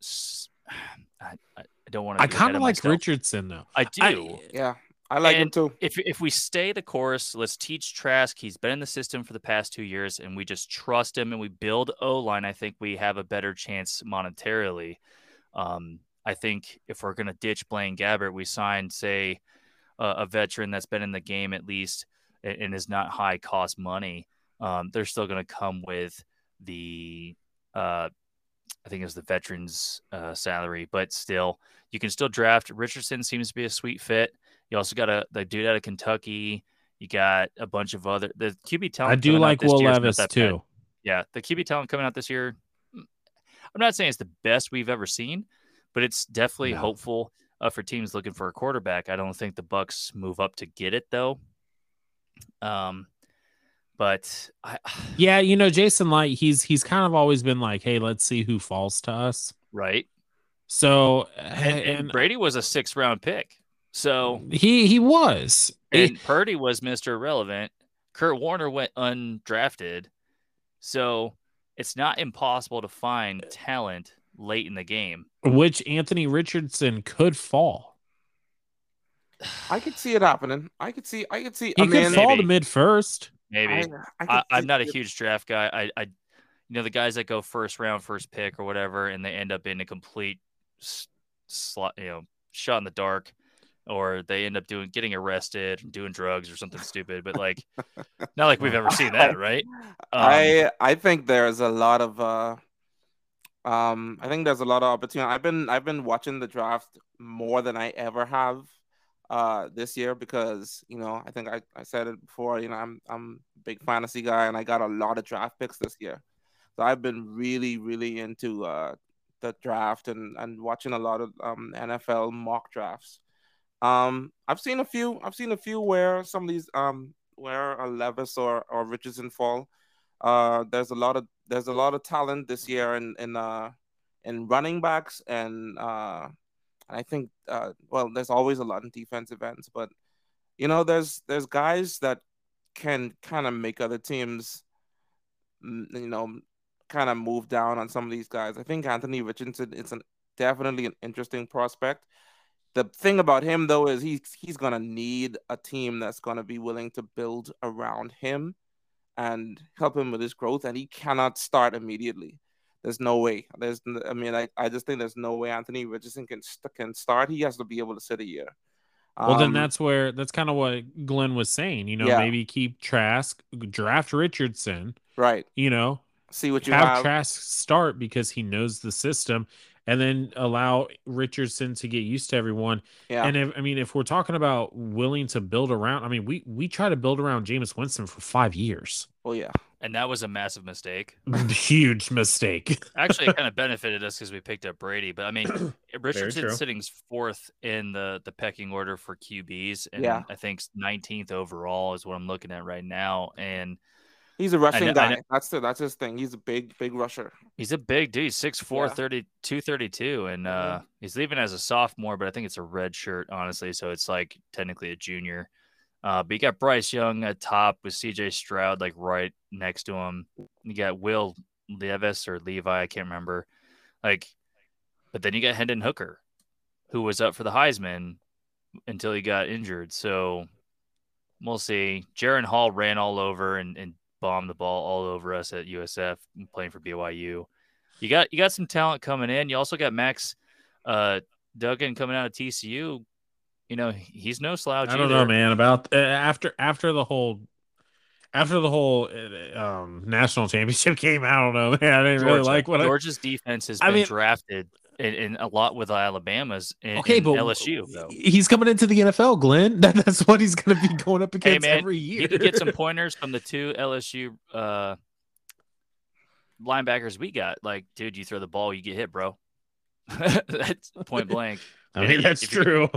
Speaker 3: I don't want to
Speaker 1: I kind of like Richardson though.
Speaker 3: I do.
Speaker 1: I-
Speaker 2: Yeah. I like him too.
Speaker 3: if if we stay the course, let's teach Trask. He's been in the system for the past two years, and we just trust him and we build O line. I think we have a better chance monetarily. Um, I think if we're gonna ditch Blaine Gabbert, we sign say a, a veteran that's been in the game at least and, and is not high cost money. Um, they're still gonna come with the uh, I think it was the veterans uh, salary, but still, you can still draft. Richardson seems to be a sweet fit. You also got a the dude out of Kentucky. You got a bunch of other the QB talent.
Speaker 1: I do like Will Levis
Speaker 3: that bad.
Speaker 1: too.
Speaker 3: Yeah, the QB talent coming out this year. mm, I'm not saying it's the best we've ever seen, but it's definitely
Speaker 1: No.
Speaker 3: hopeful uh, for teams looking for a quarterback. I don't think the Bucks move up to get it though. Um, but I
Speaker 1: Yeah, you know, Jason Licht, he's he's kind of always been like, hey, let's see who falls to us.
Speaker 3: right.
Speaker 1: So
Speaker 3: And, and Brady was a six round pick, so
Speaker 1: he he was. He-
Speaker 3: and Purdy was Mr. Irrelevant. Kurt Warner went undrafted. So it's not impossible to find talent late in the game.
Speaker 1: which Anthony Richardson could fall.
Speaker 2: I could see it happening. I could see. I could see.
Speaker 1: He
Speaker 2: I
Speaker 1: could
Speaker 2: mean,
Speaker 1: fall to mid first.
Speaker 3: Maybe.
Speaker 2: I, I
Speaker 3: I, I'm not a huge draft guy. I, I, you know, the guys that go first round, first pick, or whatever, and they end up in a complete, slot, you know, shot in the dark, or they end up doing getting arrested and doing drugs or something stupid. But like, not like we've ever seen that, right? Um,
Speaker 2: I I think there's a lot of uh um I think there's a lot of opportunity. I've been I've been watching the draft more than I ever have uh this year because you know I think I, I said it before, you know, I'm I'm a big fantasy guy and I got a lot of draft picks this year. So I've been really, really into uh the draft and, and watching a lot of um NFL mock drafts. Um I've seen a few I've seen a few where some of these um where a Levis or, or Richardson fall. Uh, there's a lot of there's a lot of talent this year in in uh in running backs and uh I think uh well there's always a lot in defensive ends, but you know there's there's guys that can kind of make other teams mm, you know kind of move down on some of these guys. I think Anthony Richardson is an definitely an interesting prospect. The thing about him though is he's he's gonna need a team that's gonna be willing to build around him and help him with his growth, and he cannot start immediately. There's no way. There's I mean I, I just think there's no way Anthony Richardson can can start. He has to be able to sit a year.
Speaker 1: Well, then
Speaker 2: Um,
Speaker 1: that's where that's kind of what Glenn was saying. You know,
Speaker 2: Yeah.
Speaker 1: maybe keep Trask, draft Richardson.
Speaker 2: right.
Speaker 1: You know,
Speaker 2: See what you
Speaker 1: have,
Speaker 2: have.
Speaker 1: Trask start because he knows the system, and then allow Richardson to get used to everyone.
Speaker 2: yeah.
Speaker 1: And if, I mean, if we're talking about willing to build around, I mean, we we try to build around Jameis Winston for five years.
Speaker 2: well, yeah.
Speaker 3: And that was a massive mistake.
Speaker 1: Huge mistake.
Speaker 3: Actually, it kind of benefited us because we picked up Brady. But I mean,
Speaker 1: Richardson
Speaker 3: Richardson's sitting fourth in the the pecking order for QBs, and
Speaker 2: Yeah.
Speaker 3: I think 19th overall is what I'm looking at right now. And
Speaker 2: He's a rushing
Speaker 3: know-
Speaker 2: guy. That's the, that's his thing. He's a big big rusher.
Speaker 3: he's a big dude, 6'4",
Speaker 2: Yeah.
Speaker 3: 30, 232, and uh, he's leaving as a sophomore, but I think it's a red shirt, honestly. So it's like technically a junior. Uh, but you got Bryce Young at top with CJ Stroud like right next to him. You got Will Levis or Levi, I can't remember. Like, but then you got Hendon Hooker, who was up for the Heisman until he got injured. So we'll see. Jaren Hall ran all over and, and bombed the ball all over us at USF playing for BYU. You got you got some talent coming in. You also got Max uh, Duggan coming out of TCU. You know he's no slouch.
Speaker 1: I don't
Speaker 3: either.
Speaker 1: know, man. About uh, after after the whole after the whole uh, um, national championship game, I don't know, man. I didn't really like what I.
Speaker 3: Georgia's defense has
Speaker 1: I
Speaker 3: been
Speaker 1: mean-
Speaker 3: drafted in, in a lot with Alabama's in,
Speaker 1: Okay,
Speaker 3: in
Speaker 1: but
Speaker 3: LSU though.
Speaker 1: he's coming into the NFL, Glenn. That, that's what he's going to be going up
Speaker 3: Hey
Speaker 1: against
Speaker 3: man,
Speaker 1: every year.
Speaker 3: you can get some pointers from the two LSU uh, linebackers we got. Like, dude, you throw the ball, you get hit, bro. That's point blank.
Speaker 1: I mean, that's
Speaker 3: If
Speaker 1: true.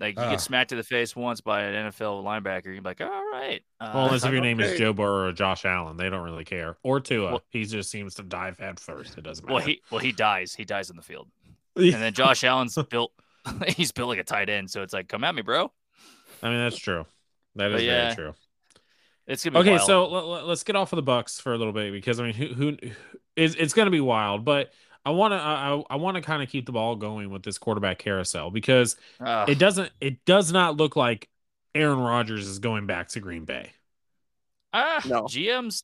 Speaker 3: Like you
Speaker 1: Ah.
Speaker 3: get smacked to the face once by an NFL linebacker, you're like, all right. Uh,
Speaker 1: well, unless if your name is. Joe Burrow or Josh Allen, they don't really care. Or Tua,
Speaker 3: Well-
Speaker 1: he just seems to dive head first. It doesn't matter.
Speaker 3: well, he well he dies. He dies in the field, and then Josh Allen's built. he's built like a tight end, so it's like, come at me, bro.
Speaker 1: I mean, that's true. That is
Speaker 3: yeah,
Speaker 1: very true.
Speaker 3: It's gonna be
Speaker 1: Okay,
Speaker 3: wild.
Speaker 1: so let, us get off of the Bucks for a little bit because I mean, who who is it's going to be wild, but I want to I, I want to kind of keep the ball going with this quarterback carousel because
Speaker 3: Ugh.
Speaker 1: it doesn't it does not look like Aaron Rodgers is going back to Green Bay.
Speaker 3: Ah,
Speaker 2: No.
Speaker 3: GM's.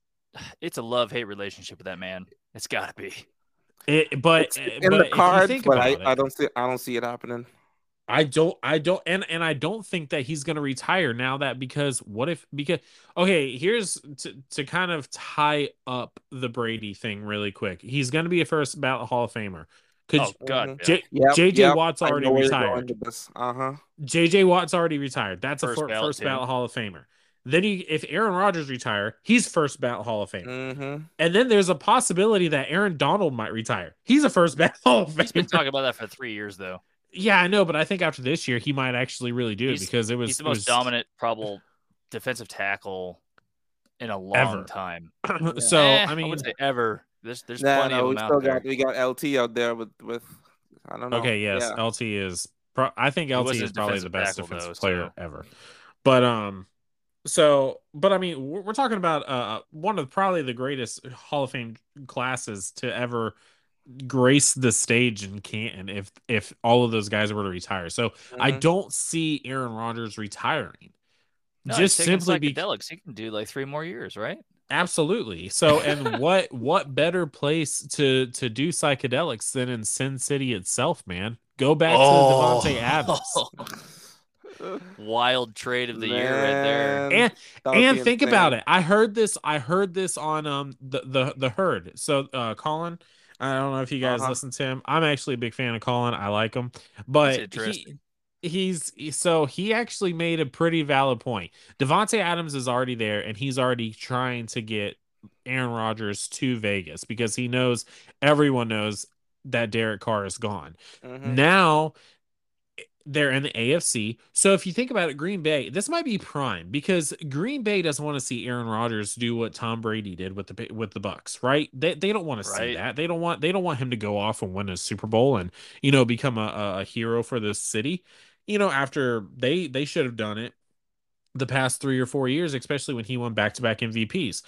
Speaker 3: It's a love hate relationship with that man. It's got to be.
Speaker 1: It, but
Speaker 2: It's
Speaker 1: uh,
Speaker 2: in
Speaker 1: but
Speaker 2: the cards, but I,
Speaker 1: it,
Speaker 2: I don't see I don't see it happening.
Speaker 1: I don't I don't and and I don't think that he's going to retire now that because what if because okay here's to to kind of tie up the Brady thing really quick. He's going to be a first ballot Hall of Famer. Cuz
Speaker 3: Oh God,
Speaker 2: Mhm.
Speaker 3: yeah.
Speaker 1: J-
Speaker 2: Yep,
Speaker 1: JJ
Speaker 2: yep,
Speaker 1: Watt's
Speaker 2: I
Speaker 1: already
Speaker 2: know where you're going
Speaker 1: retired.
Speaker 2: Uh-huh.
Speaker 1: JJ Watt's already retired. That's
Speaker 3: First
Speaker 1: a fir-
Speaker 3: ballot,
Speaker 1: first
Speaker 3: too.
Speaker 1: ballot Hall of Famer. Then you, if Aaron Rodgers retire, he's first ballot Hall of Famer.
Speaker 2: Mm-hmm.
Speaker 1: And then there's a possibility that Aaron Donald might retire. He's a first ballot Hall of
Speaker 3: He's been talking about that for three years, though.
Speaker 1: Yeah, I know, but I think after this year, he might actually really do it
Speaker 3: He's-
Speaker 1: because it was
Speaker 3: He's the most
Speaker 1: was-
Speaker 3: dominant, probable defensive tackle in a long
Speaker 1: Ever.
Speaker 3: time.
Speaker 1: so
Speaker 3: Eh,
Speaker 1: I mean,
Speaker 3: wouldn't say ever. There's there's
Speaker 2: No,
Speaker 3: plenty
Speaker 2: no,
Speaker 3: of
Speaker 2: we
Speaker 3: them
Speaker 2: still
Speaker 3: out there.
Speaker 2: got we got LT out there with with I don't know.
Speaker 1: okay, yes,
Speaker 2: Yeah.
Speaker 1: LT is. Pro- I think LT is probably the best
Speaker 3: tackle,
Speaker 1: defensive
Speaker 3: though,
Speaker 1: player
Speaker 3: so-
Speaker 1: ever. But um, so but I mean, we're, we're talking about uh one of probably the greatest Hall of Fame classes to ever grace the stage in Canton. If if all of those guys were to retire, so I
Speaker 2: Mhm.
Speaker 1: don't see Aaron Rodgers retiring.
Speaker 3: No,
Speaker 1: just
Speaker 3: he's taking
Speaker 1: simply be
Speaker 3: psychedelics. He can do like three more years, right?
Speaker 1: Absolutely. So, and what what better place to to do psychedelics than in Sin City itself, man? Go back
Speaker 3: Oh.
Speaker 1: to Davante Adams.
Speaker 3: Wild trade of the year right there.
Speaker 1: And and
Speaker 2: be
Speaker 1: think about it. I heard this. I heard this on um the the the herd. So, uh, Colin. I don't know if you guys
Speaker 2: Uh-huh.
Speaker 1: listen to him. I'm actually a big fan of Colin. I like him, but he, he's so he actually made a pretty valid point. Davante Adams is already there, and he's already trying to get Aaron Rodgers to Vegas because he knows everyone knows that Derek Carr is gone.
Speaker 2: Mhm.
Speaker 1: Now they're in the AFC. So if you think about it, Green Bay, this might be prime because Green Bay doesn't want to see Aaron Rodgers do what Tom Brady did with the with the Bucks, right? They they don't want to see that. They don't want they don't want him to go off and win a Super Bowl and you know become a, a, a hero for this city. You know, after they they should have done it the past three or four years, especially when he won back to back MVPs.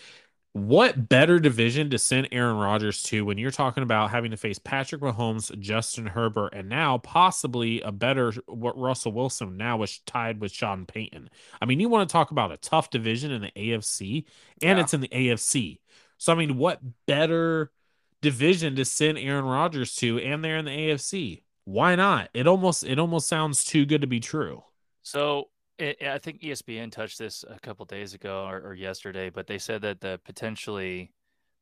Speaker 1: What better division to send Aaron Rodgers to when you're talking about having to face Patrick Mahomes, Justin Herbert, and now possibly a better what Russell Wilson now is tied with Sean Payton. I mean, you want to talk about a tough division in the AFC, and
Speaker 2: Yeah.
Speaker 1: it's in the AFC. So I mean, what better division to send Aaron Rodgers to, and they're in the AFC? why not? It almost it almost sounds too good to be true.
Speaker 3: So it, I think ESPN touched this a couple days ago or, or yesterday, but they said that the potentially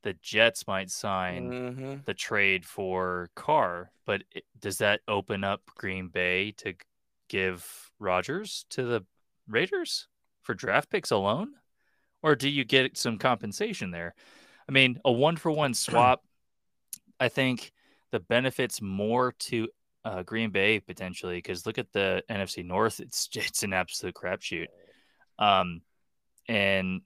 Speaker 3: the Jets might sign
Speaker 2: hmm
Speaker 3: the trade for Carr, but it, does that open up Green Bay to give Rodgers to the Raiders for draft picks alone, or do you get some compensation there? I mean, a one for one swap. I think the benefits more to uh, Green Bay potentially because look at the NFC North; it's it's an absolute crapshoot. Um, and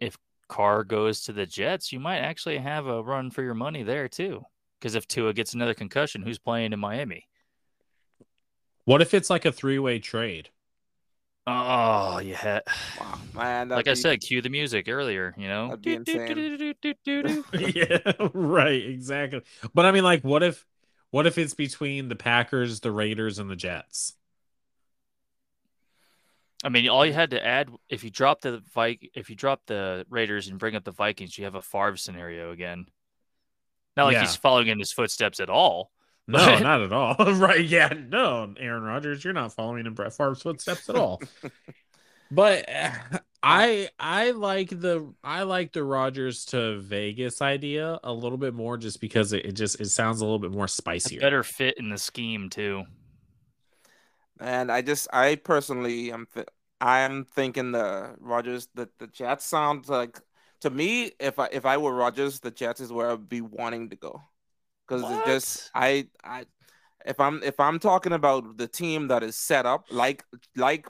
Speaker 3: if Carr goes to the Jets, you might actually have a run for your money there too. Because if Tua gets another concussion, who's playing in Miami?
Speaker 1: What if it's like a three way trade?
Speaker 3: Oh, yeah.
Speaker 2: Wow, man.
Speaker 3: Like
Speaker 2: that'd
Speaker 3: I said, cue the music earlier. You know,
Speaker 2: That'd be insane.
Speaker 1: yeah, right, exactly. But I mean, like, what if what if it's between the Packers, the Raiders, and the Jets?
Speaker 3: I mean, all you had to add if you drop the Vi- if you drop the Raiders and bring up the Vikings, you have a Favre scenario again. Not like
Speaker 1: Yeah.
Speaker 3: he's following in his footsteps at all.
Speaker 1: No,
Speaker 3: But-
Speaker 1: not at all. right? Yeah, no, Aaron Rodgers, you're not following in Brett Favre's footsteps at all. but I I like the I like the Rodgers to Vegas idea a little bit more, just because it, it just it sounds a little bit more
Speaker 3: It's a
Speaker 1: spicier.
Speaker 3: better fit in the scheme too.
Speaker 2: And I just, I personally am, I am thinking the Rodgers, the the Jets sounds like to me. If I if I were Rodgers, the Jets is where I'd be wanting to go, because it's just I I if I'm if I'm talking about the team that is set up like like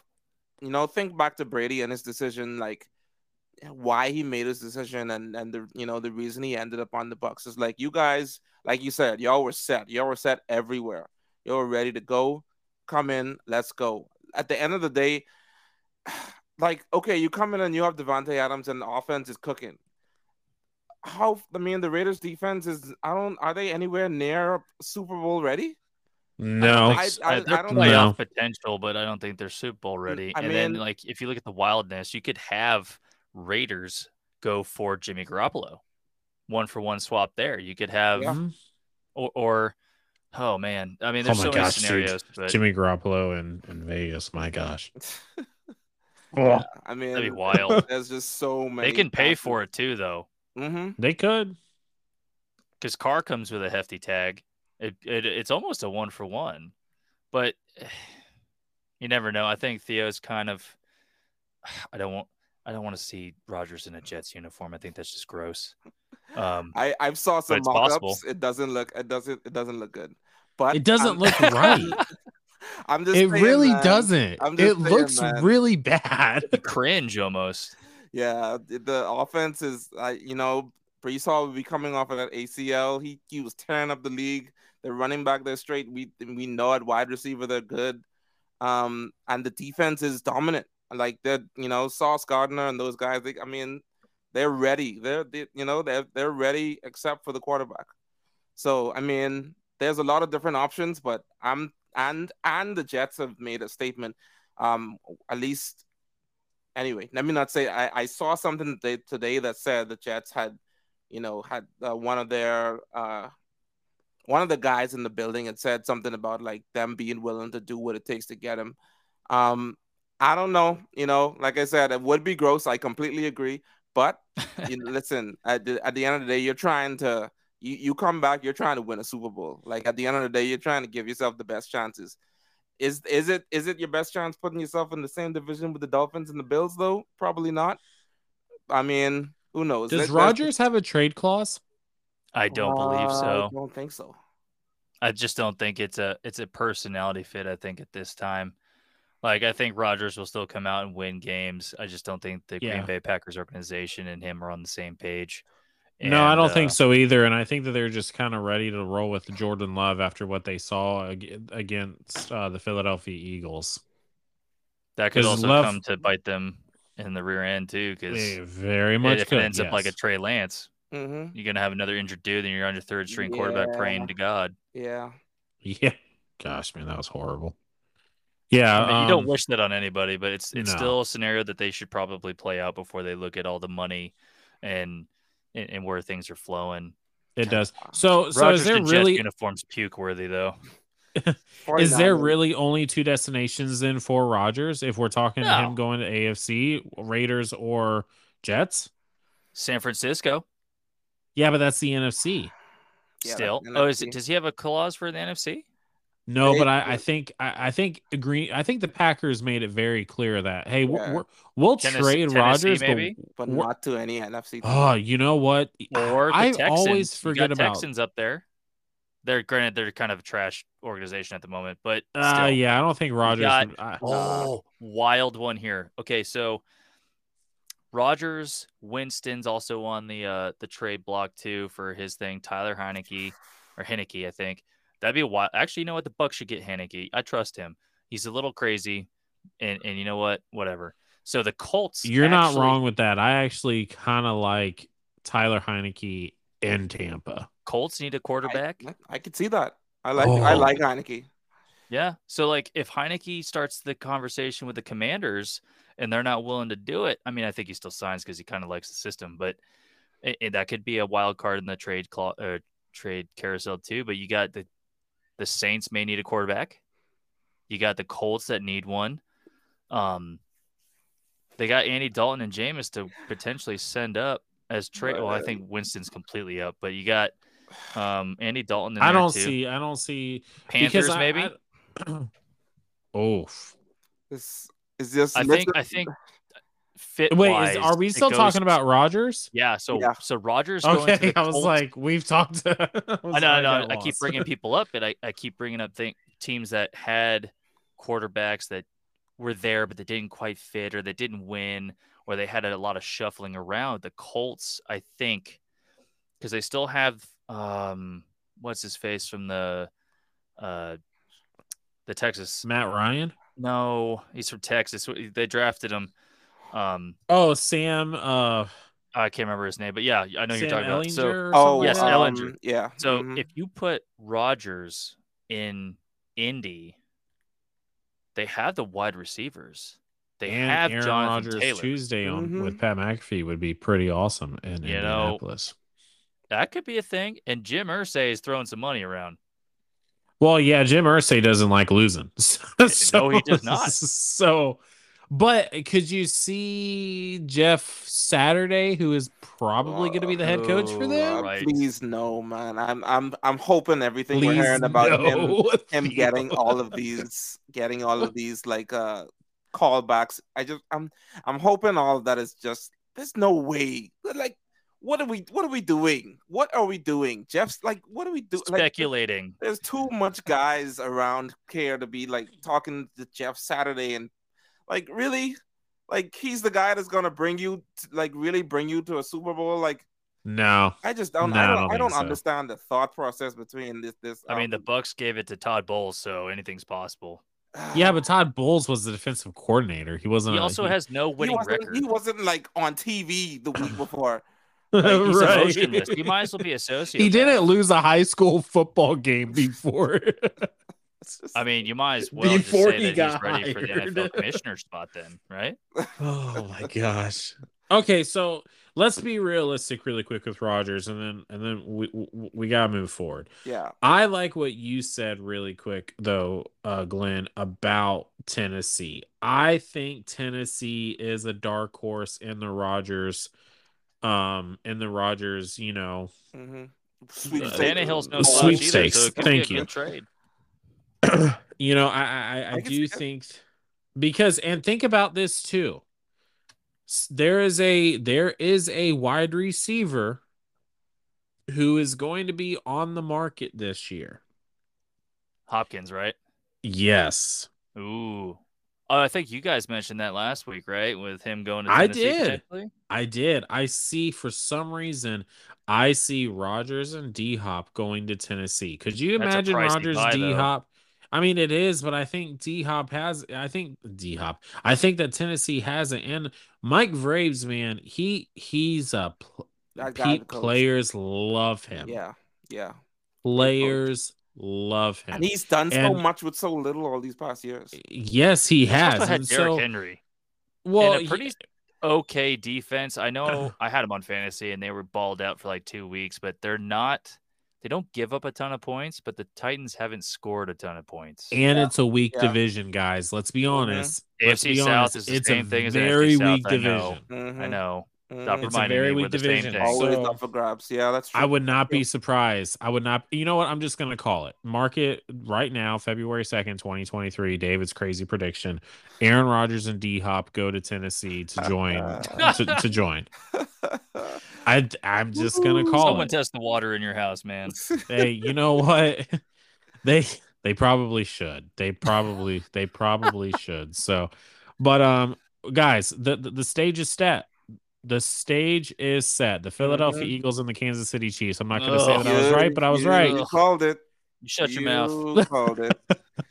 Speaker 2: you know think back to Brady and his decision like why he made his decision and and the you know the reason he ended up on the Bucks is like you guys like you said y'all were set. Y'all were set everywhere. Y'all were ready to go. Come in. Let's go. At the end of the day like okay you come in and you have Davante Adams and the offense is cooking. How I mean the Raiders defense is I don't are they anywhere near Super Bowl ready
Speaker 1: No,
Speaker 2: I- I-
Speaker 3: they're
Speaker 2: I don't
Speaker 3: playoff
Speaker 1: know.
Speaker 3: potential, but I don't think they're Super Bowl ready.
Speaker 2: I
Speaker 3: and then, like, if you look at the wildness, you could have Raiders go for Jimmy Garoppolo, one for one swap there. You could have,
Speaker 2: Yeah.
Speaker 1: Mhm.
Speaker 3: or, or, oh man, I mean,
Speaker 1: Oh
Speaker 3: there's
Speaker 1: my
Speaker 3: so many
Speaker 1: gosh, dude.
Speaker 3: scenarios. But
Speaker 1: Jimmy Garoppolo and, and Vegas. My gosh.
Speaker 2: Yeah, I mean
Speaker 3: that'd be wild.
Speaker 2: there's just so many
Speaker 3: they can pay for it too, though,
Speaker 2: hmm
Speaker 1: They could.
Speaker 3: because Carr comes with a hefty tag. It, it it's almost a one for one, but you never know. I think Theo's kind of. I don't want. I don't want to see Rodgers in a Jets uniform. I think that's just gross. Um,
Speaker 2: I I've saw some
Speaker 3: it's
Speaker 2: mock-ups.
Speaker 3: possible.
Speaker 2: It doesn't look it doesn't it doesn't look good. But
Speaker 1: It doesn't
Speaker 2: I'm-
Speaker 1: look right.
Speaker 2: I'm just
Speaker 1: It
Speaker 2: saying,
Speaker 1: really
Speaker 2: man.
Speaker 1: doesn't.
Speaker 2: I'm
Speaker 1: It
Speaker 2: saying,
Speaker 1: looks
Speaker 2: man.
Speaker 1: really bad.
Speaker 3: cringe almost.
Speaker 2: Yeah, the- the offense is uh, you know, Breece Hall will be coming off of that ACL. He he was tearing up the league. The running back they're straight. We we know at wide receiver they're good. Um and the defense is dominant. Like they're you know, Sauce Gardner and those guys, they, I mean, they're ready. They're they, you know, they're they're ready except for the quarterback. So I mean, there's a lot of different options, but I'm and and the Jets have made a statement. Um, at least anyway, let me not say I, I saw something today, today that said the Jets had, you know, had uh, one of their uh one of the guys in the building had said something about like them being willing to do what it takes to get him. Um, I don't know, you know, like I said, it would be gross. I completely agree. But you know, listen, at the, at the end of the day, you're trying to you, you come back, you're trying to win a Super Bowl. Like at the end of the day, you're trying to give yourself the best chances. Is is it is it your best chance putting yourself in the same division with the Dolphins and the Bills though? Probably not. I mean, who knows?
Speaker 1: Does Rodgers have a trade clause?
Speaker 3: I don't believe
Speaker 2: Uh,
Speaker 3: so.
Speaker 2: I don't think so.
Speaker 3: I just don't think it's a it's a personality fit. I think at this time, like I think Rodgers will still come out and win games. I just don't think the
Speaker 1: Yeah.
Speaker 3: Green Bay Packers organization and him are on the same page.
Speaker 1: no, I don't
Speaker 3: uh,
Speaker 1: think so either. And I think that they're just kind of ready to roll with Jordan Love after what they saw against uh, the Philadelphia Eagles.
Speaker 3: That could also
Speaker 1: Love-
Speaker 3: come to bite them in the rear end too, because
Speaker 1: very much
Speaker 3: if
Speaker 1: could.
Speaker 3: it ends up like a. Trey Lance,
Speaker 2: Mm-hmm.
Speaker 3: you're gonna have another injured dude, and you're on your third string quarterback praying to God.
Speaker 2: Yeah.
Speaker 1: yeah, gosh, man, that was horrible. Yeah,
Speaker 3: I mean, you don't
Speaker 1: um,
Speaker 3: wish that on anybody, but it's it's
Speaker 1: no.
Speaker 3: still a scenario that they should probably play out before they look at all the money and and, and where things are flowing.
Speaker 1: it does. So, so
Speaker 3: Rodgers
Speaker 1: is there really
Speaker 3: uniforms puke worthy though?
Speaker 1: Is there really only two destinations then for Rodgers if we're talking
Speaker 3: No.
Speaker 1: him going to AFC, Raiders or Jets?
Speaker 3: San Francisco
Speaker 1: Yeah, but that's the NFC.
Speaker 2: Yeah,
Speaker 3: still.
Speaker 2: that's
Speaker 3: Oh, is it, does he have a clause for the NFC?
Speaker 1: No,
Speaker 2: They-
Speaker 1: but I, I think I, I think agree. I think the Packers made it very clear that hey, we're,
Speaker 2: Yeah.
Speaker 1: we're, we'll
Speaker 3: Tennessee-
Speaker 1: trade
Speaker 3: Tennessee,
Speaker 1: Rodgers,
Speaker 3: maybe?
Speaker 2: but
Speaker 1: we're-
Speaker 2: not to any NFC. team.
Speaker 1: oh, you know what?
Speaker 3: Or the
Speaker 1: I
Speaker 3: Texans.
Speaker 1: always
Speaker 3: You
Speaker 1: forget
Speaker 3: got
Speaker 1: about.
Speaker 3: Texans up there. They're granted they're kind of a trash organization at the moment, but
Speaker 1: Uh, yeah, I don't think Rodgers.
Speaker 3: got-
Speaker 1: would- I-
Speaker 3: Oh, wild one here. Okay, so Rodgers, Winston's also on the uh the trade block too for his thing. Tyler Heinicke or Heinicke, I think. That'd be a wild. Actually, you know what? The Bucks should get Heinicke. I trust him. He's a little crazy, and and you know what? Whatever. So the Colts.
Speaker 1: You're not wrong with that. I actually kind of like Tyler Heinicke in Tampa.
Speaker 3: Colts need a quarterback.
Speaker 2: I, I could see that. I like I
Speaker 1: Oh.
Speaker 2: like Heinicke.
Speaker 3: Yeah. So like if Heinicke starts the conversation with the commanders and they're not willing to do it, I mean, I think he still signs because he kind of likes the system, but it, it- that could be a wild card in the trade cla- uh, trade carousel too. But you got the the Saints may need a quarterback. You got the Colts that need one. Um, they got Andy Dalton and Jameis to potentially send up as trade. Well, I think Winston's completely up, but you got um Andy Dalton. In
Speaker 1: I don't
Speaker 3: too.
Speaker 1: see. I don't see
Speaker 3: Panthers
Speaker 1: I-
Speaker 3: maybe.
Speaker 1: I- oh,
Speaker 2: This is this?
Speaker 3: I think I think fit.
Speaker 1: wait,
Speaker 3: wise,
Speaker 1: is, are we still
Speaker 3: goes-
Speaker 1: talking about Rodgers?
Speaker 3: Yeah, so
Speaker 2: Yeah.
Speaker 3: so Rodgers. going to
Speaker 1: Okay,
Speaker 3: the
Speaker 1: I was
Speaker 3: Colts-
Speaker 1: like, we've talked. I, was
Speaker 3: I know, I know.
Speaker 1: got
Speaker 3: I keep bringing people up, and I, I keep bringing up think, teams that had quarterbacks that were there, but they didn't quite fit, or they didn't win, or they had a lot of shuffling around. The Colts, I think, because they still have um, what's his face from the uh, the Texas.
Speaker 1: Matt Ryan.
Speaker 3: No, he's from Texas. They drafted him. Um,
Speaker 1: Oh, Sam. Uh,
Speaker 3: I can't remember his name, but yeah, I know
Speaker 1: Sam
Speaker 3: you're talking about.
Speaker 1: Ehlinger.
Speaker 3: So,
Speaker 2: Oh
Speaker 3: yes,
Speaker 2: um,
Speaker 3: Ehlinger.
Speaker 2: Yeah.
Speaker 3: so
Speaker 2: mhm.
Speaker 3: if you put Rodgers in Indy, they have the wide receivers. They
Speaker 1: and
Speaker 3: have
Speaker 1: Aaron
Speaker 3: Jonathan
Speaker 1: Rodgers
Speaker 3: Taylor.
Speaker 1: Tuesday on
Speaker 2: Mhm.
Speaker 1: with Pat McAfee would be pretty awesome in
Speaker 3: You know,
Speaker 1: Indianapolis.
Speaker 3: That could be a thing. And Jim Irsay is throwing some money around.
Speaker 1: Well, yeah, Jim Irsay doesn't like losing. so,
Speaker 3: he does not.
Speaker 1: So, but could you see Jeff Saturday, who is probably going to be the head coach for
Speaker 3: Oh,
Speaker 1: them?
Speaker 3: right.
Speaker 2: Please no, man. I'm I'm I'm hoping everything
Speaker 1: Please
Speaker 2: we're hearing about him
Speaker 1: no,
Speaker 2: him
Speaker 1: Theo.
Speaker 2: getting all of these getting all of these like uh callbacks. I just I'm I'm hoping all of that is just there's no way. Like what are we what are we doing? What are we doing? Jeff's like what are we doing? Like,
Speaker 3: Speculating.
Speaker 2: there's too much guys around here to be like talking to Jeff Saturday and like really like he's the guy that's gonna bring you to, like really bring you to a Super Bowl like
Speaker 1: No,
Speaker 2: I just don't
Speaker 1: No, I
Speaker 2: I
Speaker 1: don't
Speaker 2: don't, I don't
Speaker 1: so.
Speaker 2: understand the thought process between this this
Speaker 3: I mean, the
Speaker 2: um,
Speaker 3: Bucks gave it to Todd Bowles, so anything's possible.
Speaker 1: yeah, but Todd Bowles was the defensive coordinator. He wasn't.
Speaker 3: He
Speaker 1: a-
Speaker 3: also has no
Speaker 2: he
Speaker 3: winning
Speaker 2: wasn't,
Speaker 3: record.
Speaker 2: he wasn't like on TV the week before.
Speaker 3: He's
Speaker 1: right.
Speaker 3: emotionless. He might as well be associated.
Speaker 1: He didn't lose a high school football game before.
Speaker 2: Just-
Speaker 3: I mean, you might as well just
Speaker 1: Before
Speaker 3: say
Speaker 1: he
Speaker 3: that
Speaker 1: got
Speaker 3: he's ready for the. NFL commissioner spot, then, right?
Speaker 1: oh my gosh. Okay, so let's be realistic really quick with Rodgers, and then and then we we, we gotta move forward.
Speaker 2: yeah,
Speaker 1: I like what you said really quick though, uh, Glenn, about Tennessee. I think Tennessee is a dark horse in the Rodgers, um, and the Rodgers, you know,
Speaker 2: hmm
Speaker 3: Tannehill's no
Speaker 1: Uh,
Speaker 3: slouch either, so it
Speaker 1: Thank
Speaker 3: be a
Speaker 1: you.
Speaker 3: good trade.
Speaker 1: you know, I I, I, I
Speaker 2: I can
Speaker 1: do think because and think about this too. There is a there is a wide receiver who is going to be on the market this year.
Speaker 3: Hopkins, right?
Speaker 1: Yes.
Speaker 3: Ooh. Oh, I think you guys mentioned that last week, right? With him going to Tennessee
Speaker 1: I
Speaker 3: did.
Speaker 1: I did. I see for some reason I see Rodgers and D Hop going to Tennessee. Could you
Speaker 3: That's
Speaker 1: imagine
Speaker 3: Rodgers.
Speaker 1: D Hop? I mean it is, but I think D Hop has I think D Hop. I think that Tennessee has it. And Mike Vrabel, man, he he's a pl-
Speaker 2: That guy, the
Speaker 1: Pete players love him.
Speaker 2: yeah, yeah,
Speaker 1: Players love him.
Speaker 2: and he's done so much with so little all these past years.
Speaker 1: yes, he
Speaker 3: He's
Speaker 1: has.
Speaker 3: also had
Speaker 1: And
Speaker 3: Derrick
Speaker 1: so,
Speaker 3: Henry.
Speaker 1: well,
Speaker 3: and a pretty okay defense. I know I had him on fantasy and they were balled out for like two weeks, but they're not they don't give up a ton of points, but the Titans haven't scored a ton of points.
Speaker 1: And it's a weak
Speaker 2: Yeah.
Speaker 1: division, guys. Let's be honest. Let's
Speaker 3: AFC
Speaker 1: be
Speaker 3: South
Speaker 1: honest.
Speaker 3: is the
Speaker 1: it's
Speaker 3: same
Speaker 1: a
Speaker 3: thing as the
Speaker 1: very
Speaker 3: NFC South,
Speaker 1: weak
Speaker 3: I know.
Speaker 1: division.
Speaker 2: Mhm,
Speaker 3: I know. Stop
Speaker 1: It's a very weak
Speaker 3: we're the same
Speaker 1: division.
Speaker 2: Always
Speaker 1: So-
Speaker 2: up for grabs. Yeah, that's true.
Speaker 1: I would not be surprised. I would not. You know what? I'm just going to call it. Mark it right now, February 2nd, 2023. David's crazy prediction. Aaron Rodgers and D Hop go to Tennessee to join. to, to join. I, I'm just going to call
Speaker 3: Someone
Speaker 1: it.
Speaker 3: Someone test the water in your house, man.
Speaker 1: hey, you know what? They they probably should. They probably they probably should. So, but um, guys, the the, the stage is set. The stage is set. The Philadelphia
Speaker 2: Mhm.
Speaker 1: Eagles and the Kansas City Chiefs. I'm not going to say
Speaker 3: Ugh.
Speaker 1: that I was right, but I was
Speaker 2: you-
Speaker 1: right.
Speaker 2: You called it.
Speaker 3: You shut your mouth.
Speaker 2: called it.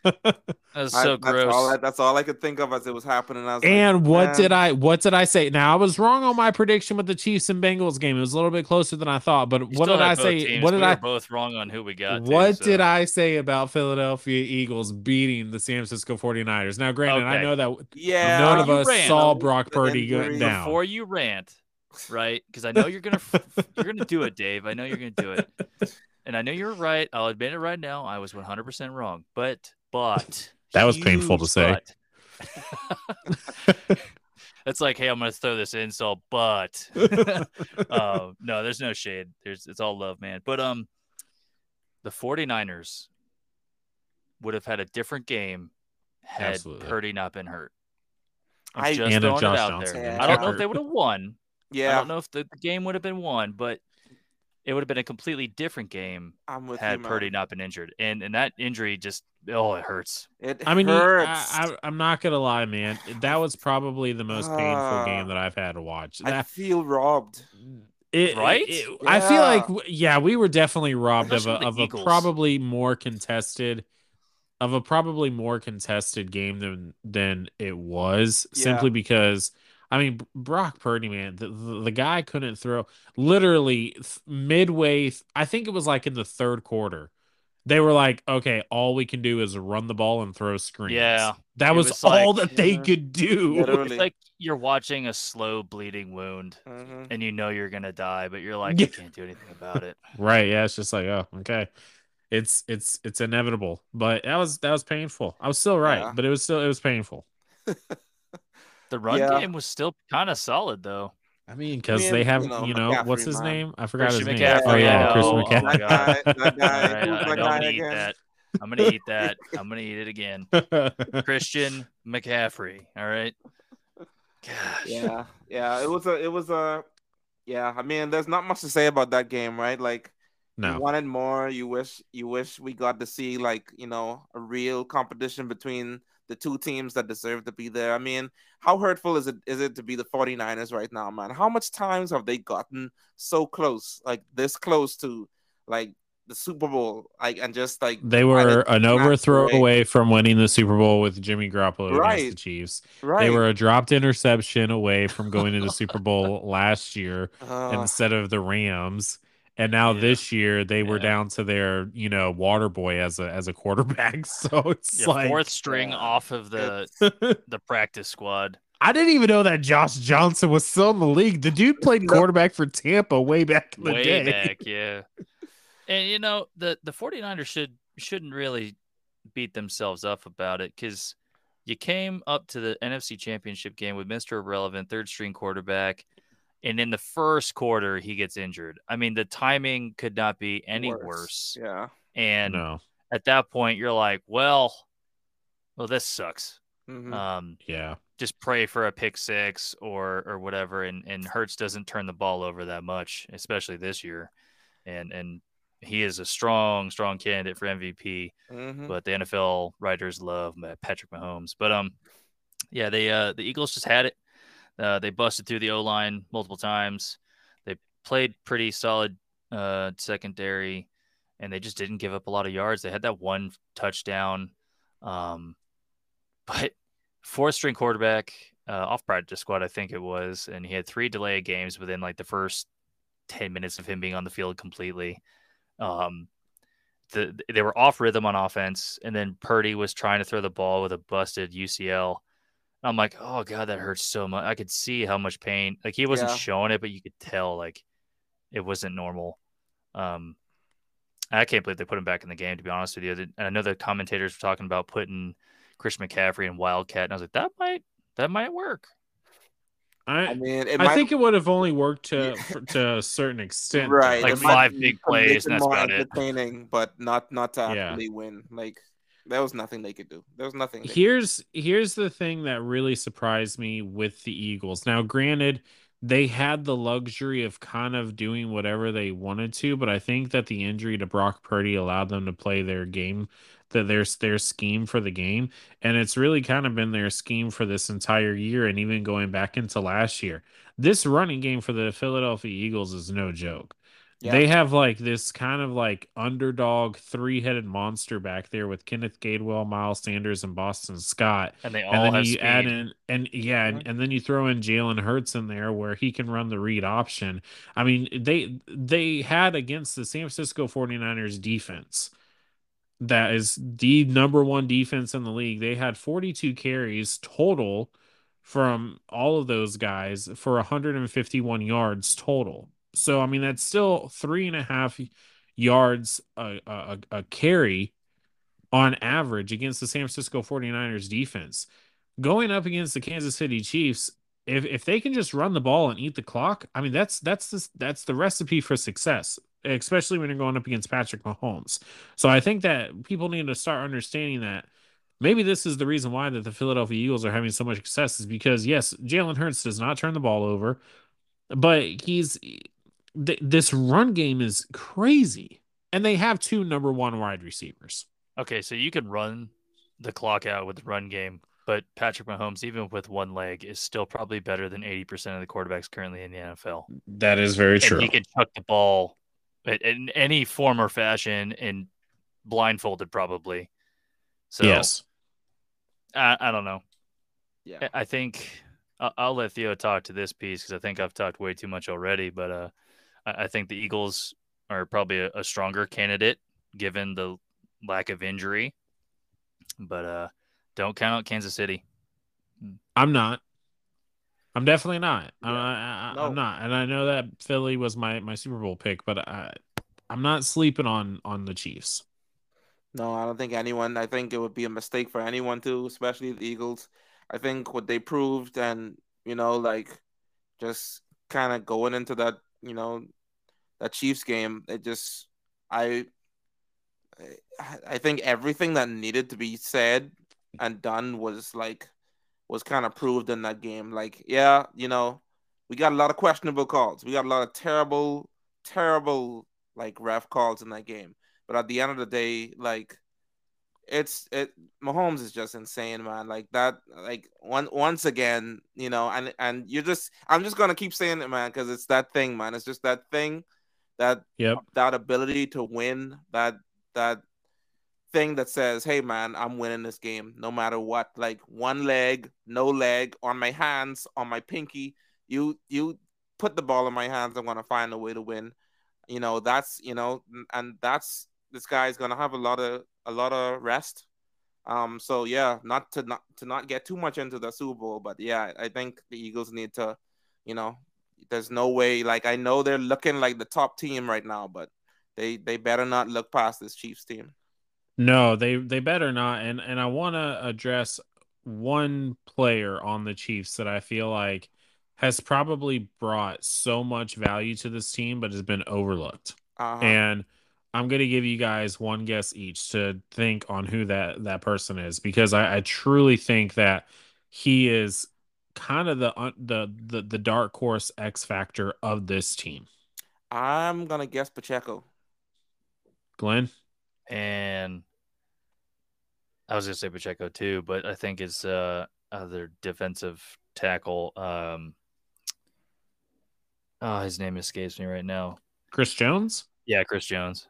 Speaker 3: That's
Speaker 2: I-
Speaker 3: so
Speaker 2: that's
Speaker 3: gross.
Speaker 2: All I, that's all I could think of as it was happening. I was like,
Speaker 1: And what
Speaker 2: man.
Speaker 1: did I what did I say? Now I was wrong on my prediction with the Chiefs and Bengals game. It was a little bit closer than I thought. But
Speaker 3: You
Speaker 1: what did I say?
Speaker 3: teams.
Speaker 1: What did
Speaker 3: we
Speaker 1: I
Speaker 3: Were both wrong on who we got. too,
Speaker 1: What
Speaker 3: so.
Speaker 1: did I say about Philadelphia Eagles beating the San Francisco 49ers? Now, granted, I know that
Speaker 2: Yeah,
Speaker 1: none of us
Speaker 3: ran.
Speaker 1: saw Brock Purdy
Speaker 2: injury
Speaker 1: going down.
Speaker 3: Before you rant, right? Because I know you're gonna you're gonna do it, Dave. I know you're gonna do it, and I know you're right. I'll admit it right now. I was 100 percent wrong, but but
Speaker 1: That was painful to say.
Speaker 3: but. It's like, hey, I'm gonna throw this insult, but uh, no, there's no shade. There's it's all love, man. But um, the 49ers would have had a different game had
Speaker 1: Absolutely.
Speaker 3: Purdy not been hurt. I'm
Speaker 2: I-
Speaker 3: just throwing it out
Speaker 1: Johnson
Speaker 3: there.
Speaker 2: didn't
Speaker 3: I don't know if they would have won.
Speaker 2: Yeah, I
Speaker 3: don't know if the, the game would have been won, but it would have been a completely different game
Speaker 2: I'm with
Speaker 3: had
Speaker 2: you.
Speaker 3: Purdy not been injured. And and that injury just oh, it hurts.
Speaker 2: It
Speaker 1: I mean,
Speaker 2: hurts.
Speaker 1: I, I, I'm not gonna lie, man. That was probably the most painful
Speaker 2: Ah.
Speaker 1: game that I've had to watch.
Speaker 2: I feel robbed.
Speaker 1: it,
Speaker 3: Right?
Speaker 1: it- I feel like, yeah, we were definitely robbed of a,
Speaker 3: Especially the
Speaker 1: of a probably more contested, of a probably more contested game than than it was,
Speaker 2: Yeah.
Speaker 1: simply because. I mean, Brock Purdy, man, the, the, the guy couldn't throw. Literally midway, I think it was like in the third quarter. They were like, okay, all we can do is run the ball and throw screens.
Speaker 3: Yeah.
Speaker 1: That was,
Speaker 3: was
Speaker 1: all
Speaker 3: like-
Speaker 1: that they
Speaker 2: Yeah.
Speaker 1: could do.
Speaker 2: Literally.
Speaker 3: It's like you're watching a slow bleeding wound
Speaker 2: Mhm.
Speaker 3: and you know you're gonna die, but you're like,
Speaker 1: Yeah.
Speaker 3: I can't do anything about it.
Speaker 1: Right. Yeah. It's just like, oh, okay. It's it's it's inevitable. But that was that was painful. I was still right,
Speaker 2: Yeah.
Speaker 1: but it was still it was painful.
Speaker 3: The run
Speaker 2: Yeah.
Speaker 3: game was still kind of solid though.
Speaker 1: I mean, because
Speaker 2: mean,
Speaker 1: they have,
Speaker 2: you
Speaker 1: you
Speaker 2: know,
Speaker 1: know, what's his
Speaker 2: man.
Speaker 1: name? I forgot
Speaker 3: Christian
Speaker 1: his name.
Speaker 3: McCaffrey,
Speaker 1: Oh yeah,
Speaker 2: I
Speaker 1: Chris
Speaker 2: know.
Speaker 3: Oh my
Speaker 1: McCaffrey.
Speaker 2: That guy, that
Speaker 3: All
Speaker 2: guy,
Speaker 3: right,
Speaker 2: who's
Speaker 3: I,
Speaker 2: that
Speaker 3: I'm gonna eat
Speaker 2: again?
Speaker 3: that. I'm gonna eat that. I'm gonna eat it again. Christian McCaffrey. All right. Gosh.
Speaker 2: Yeah, yeah. It was a, it was a, yeah. I mean, there's not much to say about that game, right? Like, you wanted more. You wish, you wish we got to see like, you know, a real competition between the two teams that deserve to be there. I mean, how hurtful is it is it to be the 49ers right now, man? How much times have they gotten so close, like this close to like the Super Bowl, like and just like
Speaker 1: They were an overthrow
Speaker 2: away.
Speaker 1: away from winning the Super Bowl with Jimmy Garoppolo against the Chiefs.
Speaker 2: right?
Speaker 1: They were a dropped interception away from going to the Super Bowl last year.
Speaker 2: Uh,
Speaker 1: instead of the Rams. And now
Speaker 3: Yeah.
Speaker 1: this year they were down to their, you know, water boy as a as a quarterback. So it's
Speaker 3: Yeah,
Speaker 1: like
Speaker 3: fourth string
Speaker 2: Yeah.
Speaker 3: off of the the practice squad.
Speaker 1: I didn't even know that Josh Johnson was still in the league. The dude played quarterback for Tampa way back in the
Speaker 3: Way
Speaker 1: day.
Speaker 3: back, yeah. And you know, the the 49ers should shouldn't really beat themselves up about it cuz you came up to the NFC Championship game with Mr. Irrelevant third string quarterback and in the first quarter he gets injured. I mean, the timing could not be any worse.
Speaker 2: Yeah.
Speaker 3: And
Speaker 1: No.
Speaker 3: at that point you're like, well, well this sucks.
Speaker 2: Mhm.
Speaker 3: Um
Speaker 1: Yeah.
Speaker 3: just pray for a pick six or or whatever and and Hurts doesn't turn the ball over that much especially this year and and he is a strong strong candidate for MVP
Speaker 2: Mhm.
Speaker 3: but the NFL writers love Patrick Mahomes but um yeah they uh the Eagles just had it uh they busted through the O-line multiple times they played pretty solid uh secondary and they just didn't give up a lot of yards they had that one touchdown um but fourth string quarterback uh, off practice squad, I think it was, and he had three delay games within like the first ten minutes of him being on the field completely. Um, the they were off rhythm on offense, and then Purdy was trying to throw the ball with a busted UCL. I'm like, oh god, that hurts so much. I could see how much pain. Like he wasn't
Speaker 2: Yeah.
Speaker 3: showing it, but you could tell like it wasn't normal. Um, I can't believe they put him back in the game. To be honest with you, and I know the commentators were talking about putting Chris McCaffrey and Wildcat, and I was like, that might that might work.
Speaker 1: I, I mean, I might... think it would have only worked to for, to a certain extent,
Speaker 2: right?
Speaker 3: Like five big plays, and that's about
Speaker 2: it. Entertaining, But not not to actually yeah. win. Like there was nothing they could do. There was nothing.
Speaker 1: Here's here's the thing that really surprised me with the Eagles. Now, granted, they had the luxury of kind of doing whatever they wanted to, but I think that the injury to Brock Purdy allowed them to play their game, that their their scheme for the game, and it's really kind of been their scheme for this entire year, and even going back into last year. This running game for the Philadelphia Eagles is no joke. Yeah. They have like this kind of like underdog three headed monster back there with Kenneth Gainwell, Miles Sanders, and Boston Scott.
Speaker 3: And they all and then have
Speaker 1: you
Speaker 3: speed.
Speaker 1: add in and yeah, mm-hmm. and, and then you throw in Jalen Hurts in there where he can run the read option. I mean, they they had against the San Francisco 49ers defense that is the number one defense in the league. They had 42 carries total from all of those guys for 151 yards total. So I mean that's still three and a half yards a, a, a carry on average against the San Francisco 49ers defense. Going up against the Kansas City Chiefs, if if they can just run the ball and eat the clock, I mean that's that's the, that's the recipe for success, especially when you're going up against Patrick Mahomes. So I think that people need to start understanding that maybe this is the reason why that the Philadelphia Eagles are having so much success is because yes, Jalen Hurts does not turn the ball over, but he's th- this run game is crazy, and they have two number one wide receivers.
Speaker 3: Okay, so you can run the clock out with the run game, but Patrick Mahomes, even with one leg, is still probably better than eighty percent of the quarterbacks currently in the NFL.
Speaker 1: That is very true.
Speaker 3: And he can chuck the ball in any form or fashion, and blindfolded probably. So
Speaker 1: yes,
Speaker 3: I, I don't know.
Speaker 2: Yeah,
Speaker 3: I think I'll, I'll let Theo talk to this piece because I think I've talked way too much already. But uh, I think the Eagles are probably a, a stronger candidate given the lack of injury. But uh, don't count out Kansas City.
Speaker 1: I'm not. I'm definitely not. Yeah. I, am not, and I know that Philly was my my Super Bowl pick, but I, I'm not sleeping on on the Chiefs.
Speaker 2: No, I don't think anyone. I think it would be a mistake for anyone to, especially the Eagles. I think what they proved, and you know, like just kind of going into that, you know, that Chiefs game, it just I I think everything that needed to be said and done was like was kind of proved in that game. Like, yeah, you know, we got a lot of questionable calls. We got a lot of terrible, terrible like ref calls in that game. But at the end of the day, like it's it Mahomes is just insane, man. Like that, like one once again, you know, and and you're just I'm just gonna keep saying it, man, because it's that thing, man. It's just that thing that
Speaker 1: yep.
Speaker 2: that ability to win that that thing that says hey man i'm winning this game no matter what. Like one leg no leg on my hands on my pinky you you put the ball in my hands i'm going to find a way to win. You know that's you know and that's this guy's going to have a lot of a lot of rest. Um so yeah not to not to not get too much into the super bowl but yeah i think the eagles need to you know there's no way. Like I know they're looking like the top team right now, but they they better not look past this Chiefs team.
Speaker 1: No, they they better not. And and I want to address one player on the Chiefs that I feel like has probably brought so much value to this team, but has been overlooked. Uh-huh. And I'm going to give you guys one guess each to think on who that that person is because I, I truly think that he is kind of the the the the dark horse X factor of this team?
Speaker 2: I'm gonna guess Pacheco.
Speaker 1: Glenn
Speaker 3: and I was gonna say Pacheco too, but I think it's uh other defensive tackle. Um, oh, his name escapes me right now.
Speaker 1: Chris Jones.
Speaker 3: Yeah, Chris Jones.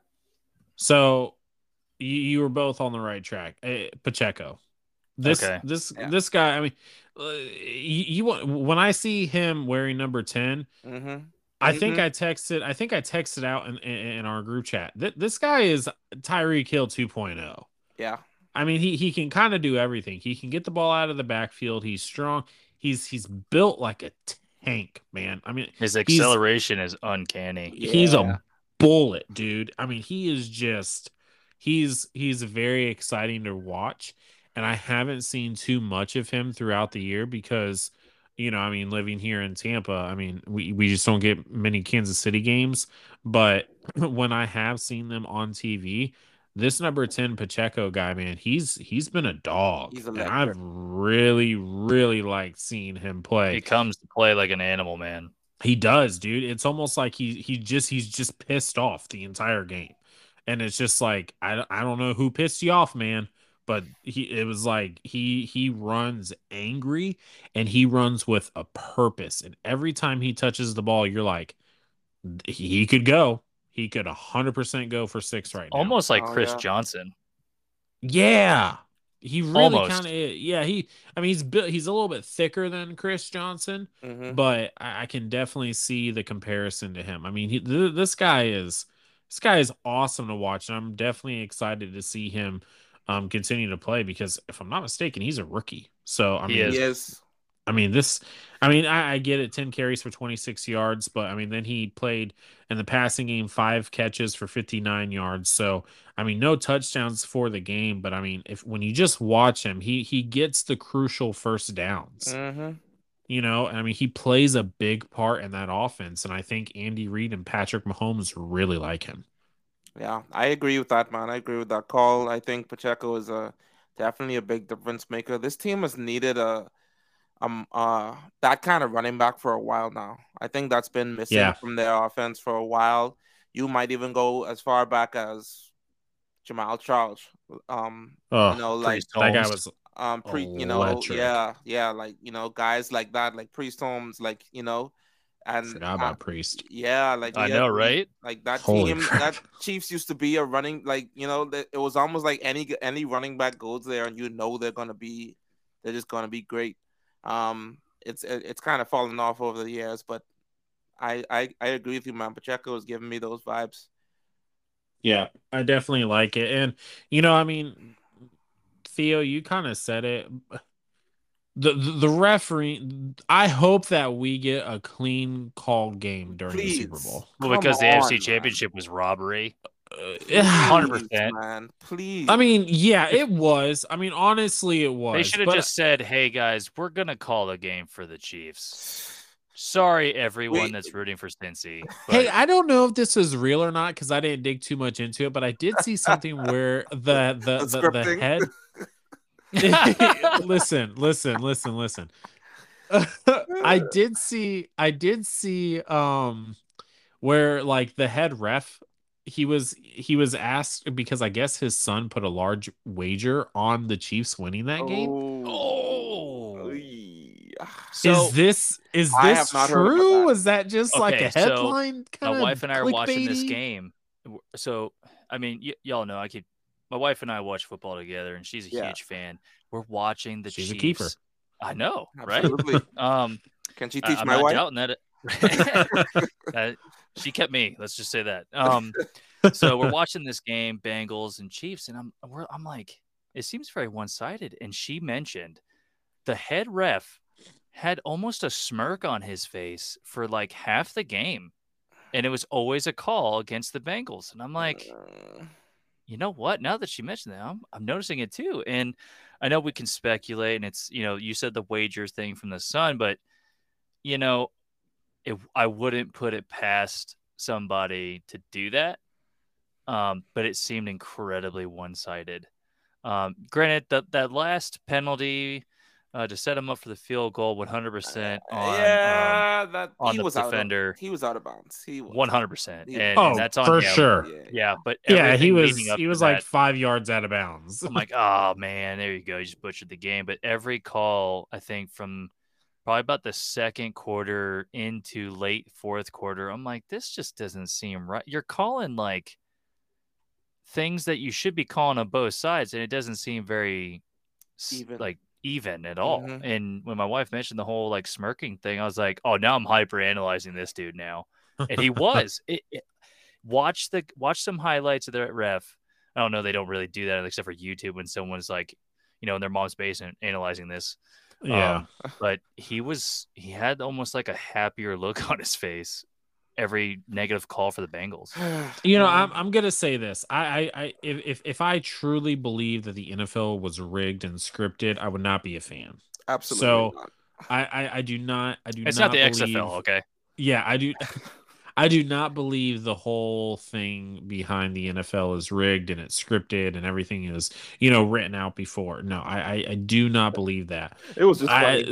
Speaker 1: So you, you were both on the right track. Uh, Pacheco. This okay. this yeah. this guy. I mean, uh, you, you, when I see him wearing number 10
Speaker 2: mm-hmm.
Speaker 1: I mm-hmm. think I texted. I think I texted out in, in, in our group chat that this guy is Tyreek Hill 2.0.
Speaker 2: Yeah.
Speaker 1: I mean, he he can kind of do everything. He can get the ball out of the backfield. He's strong. He's he's built like a tank, man. I mean,
Speaker 3: his acceleration is uncanny.
Speaker 1: He's yeah. a bullet, dude. I mean, he is just he's he's very exciting to watch and I haven't seen too much of him throughout the year because you know, I mean, living here in Tampa, I mean, we, we just don't get many Kansas City games. But when I have seen them on TV, this number 10 Pacheco guy, man, he's he's been a dog.
Speaker 2: He's
Speaker 1: and
Speaker 2: electric.
Speaker 1: I've really, really liked seeing him play.
Speaker 3: He comes to play like an animal, man.
Speaker 1: He does, dude. It's almost like he he just he's just pissed off the entire game. And it's just like I, I don't know who pissed you off, man, but he it was like he he runs angry and he runs with a purpose. And every time he touches the ball, you're like he could go. He could 100% go for 6 right now.
Speaker 3: Almost like
Speaker 2: Oh,
Speaker 3: Chris
Speaker 2: yeah.
Speaker 3: Johnson.
Speaker 1: Yeah. He really kind of yeah, he I mean he's he's a little bit thicker than Chris Johnson,
Speaker 2: Mhm.
Speaker 1: but I, I can definitely see the comparison to him. I mean, he, th- this guy is this guy is awesome to watch, and I'm definitely excited to see him um continue to play because if I'm not mistaken, he's a rookie. So I
Speaker 3: He
Speaker 1: mean,
Speaker 3: is.
Speaker 2: He is.
Speaker 1: I mean this. I mean, I, I get it, ten carries for 26 yards, but I mean then he played in the passing game five catches for 59 yards. So I mean, no touchdowns for the game, but I mean, if when you just watch him, he he gets the crucial first downs.
Speaker 2: hmm
Speaker 1: You know, I mean, he plays a big part in that offense, and I think Andy Reid and Patrick Mahomes really like him.
Speaker 2: Yeah, I agree with that, man. I agree with that call. I think Pacheco is a definitely a big difference maker. This team has needed a um uh that kind of running back for a while now. I think that's been missing
Speaker 1: Yeah.
Speaker 2: from their offense for a while. You might even go as far back as Jamaal Charles. Um,
Speaker 1: Oh,
Speaker 2: you know, like
Speaker 1: that guy was
Speaker 2: um pre you know yeah yeah like you know guys like that like priest holmes like you know and
Speaker 1: forgot
Speaker 2: uh,
Speaker 1: about Priest.
Speaker 2: yeah like
Speaker 3: I
Speaker 2: we
Speaker 3: know, right?
Speaker 2: like that
Speaker 1: Holy
Speaker 2: team
Speaker 1: crap.
Speaker 2: that chiefs used to be a running like you know it was almost like any any running back goes there and you know they're gonna be they're just gonna be great um it's it- it's kind of fallen off over the years but I, I I agree with you, man. Pacheco is giving me those vibes.
Speaker 1: Yeah, I definitely like it, and you know, I mean, Theo, you kind of said it. The, the the referee. I hope that we get a clean call game during the Super Bowl.
Speaker 3: Well,
Speaker 2: Come
Speaker 3: because the
Speaker 2: on,
Speaker 3: AFC
Speaker 2: man.
Speaker 3: Championship was robbery.
Speaker 1: Uh,
Speaker 3: Hundred
Speaker 2: Please,
Speaker 3: percent.
Speaker 2: man. Please.
Speaker 1: I mean, yeah, it was. I mean, honestly, it was.
Speaker 3: They should have
Speaker 1: but-
Speaker 3: just said, "Hey guys, we're gonna call the game for the Chiefs." Sorry, everyone
Speaker 2: Wait.
Speaker 3: that's rooting for Cincy.
Speaker 1: Hey, I don't know if this is real or not because I didn't dig too much into it, but I did see something where the the
Speaker 2: The
Speaker 1: the, the, head. listen, listen, listen, listen. I did see, I did see, um, where like the head ref, he was he was asked because I guess his son put a large wager on the Chiefs winning that game.
Speaker 2: Oh.
Speaker 3: Oh. So
Speaker 1: is this is this
Speaker 2: have not heard about
Speaker 1: true?
Speaker 2: that.
Speaker 1: Was that just like a
Speaker 3: Okay, so
Speaker 1: headline kind
Speaker 3: my
Speaker 1: of
Speaker 3: wife and I are watching this game. So, I mean, y- y'all know I keep my wife and I watch football together, and she's a
Speaker 2: Yeah.
Speaker 3: huge fan. We're watching the
Speaker 1: She's a
Speaker 3: Chiefs.
Speaker 1: keeper.
Speaker 3: I know, right?
Speaker 2: Absolutely.
Speaker 3: Um,
Speaker 2: Can she
Speaker 3: I-
Speaker 2: teach
Speaker 3: I'm
Speaker 2: my
Speaker 3: not
Speaker 2: wife?
Speaker 3: doubting that. It, Uh, she kept me. Let's just say that. Um, so we're watching this game, Bengals and Chiefs, and I'm we're, I'm like, it seems very one sided. And she mentioned the head ref had almost a smirk on his face for like half the game, and it was always a call against the Bengals. And I'm like,
Speaker 2: Uh,
Speaker 3: you know what? Now that she mentioned that, I'm, I'm noticing it too. And I know we can speculate, and it's you know you said the wagers thing from the sun, but you know, if I wouldn't put it past somebody to do that. Um, but it seemed incredibly one-sided. Um, granted, that that last penalty uh, to set him up for the field goal, 100% on um,
Speaker 2: yeah, that
Speaker 3: on
Speaker 2: he
Speaker 3: the
Speaker 2: was out
Speaker 3: defender.
Speaker 2: Of, he was out of bounds. He was
Speaker 3: 100%,
Speaker 2: Yeah.
Speaker 3: and,
Speaker 1: Oh,
Speaker 3: that's on
Speaker 1: for
Speaker 3: him.
Speaker 1: sure.
Speaker 2: Yeah.
Speaker 3: Yeah, but
Speaker 1: Yeah, he was he
Speaker 3: to
Speaker 1: was
Speaker 3: that-
Speaker 1: like five yards out of bounds.
Speaker 3: I'm like, oh man, there you go. You just butchered the game. But every call, I think, from probably about the second quarter into late fourth quarter, I'm like, this just doesn't seem right. You're calling like things that you should be calling on both sides, and it doesn't seem very
Speaker 2: Even.
Speaker 3: like even at all.
Speaker 2: Mhm.
Speaker 3: And when my wife mentioned the whole like smirking thing, I was like, oh, now I'm hyper analyzing this dude now, and he was. It, it, watch the watch some highlights of the ref. I don't know. They don't really do that except for YouTube when someone's like, you know, in their mom's basement analyzing this.
Speaker 1: yeah.
Speaker 3: Um, but he was he had almost like a happier look on his face, every negative call for the Bengals.
Speaker 1: You know, I'm I'm gonna say this. I I, I if, if if I truly believe that the NFL was rigged and scripted, I would not be a fan.
Speaker 2: absolutely.
Speaker 1: so-
Speaker 2: not.
Speaker 1: I I, I do not I do
Speaker 3: It's
Speaker 1: not
Speaker 3: not the
Speaker 1: believe,
Speaker 3: XFL, okay?
Speaker 1: Yeah, I do. I do not believe the whole thing behind the NFL is rigged and it's scripted and everything is, you know, written out before. No, I I, I do not believe that.
Speaker 2: It was just
Speaker 1: I,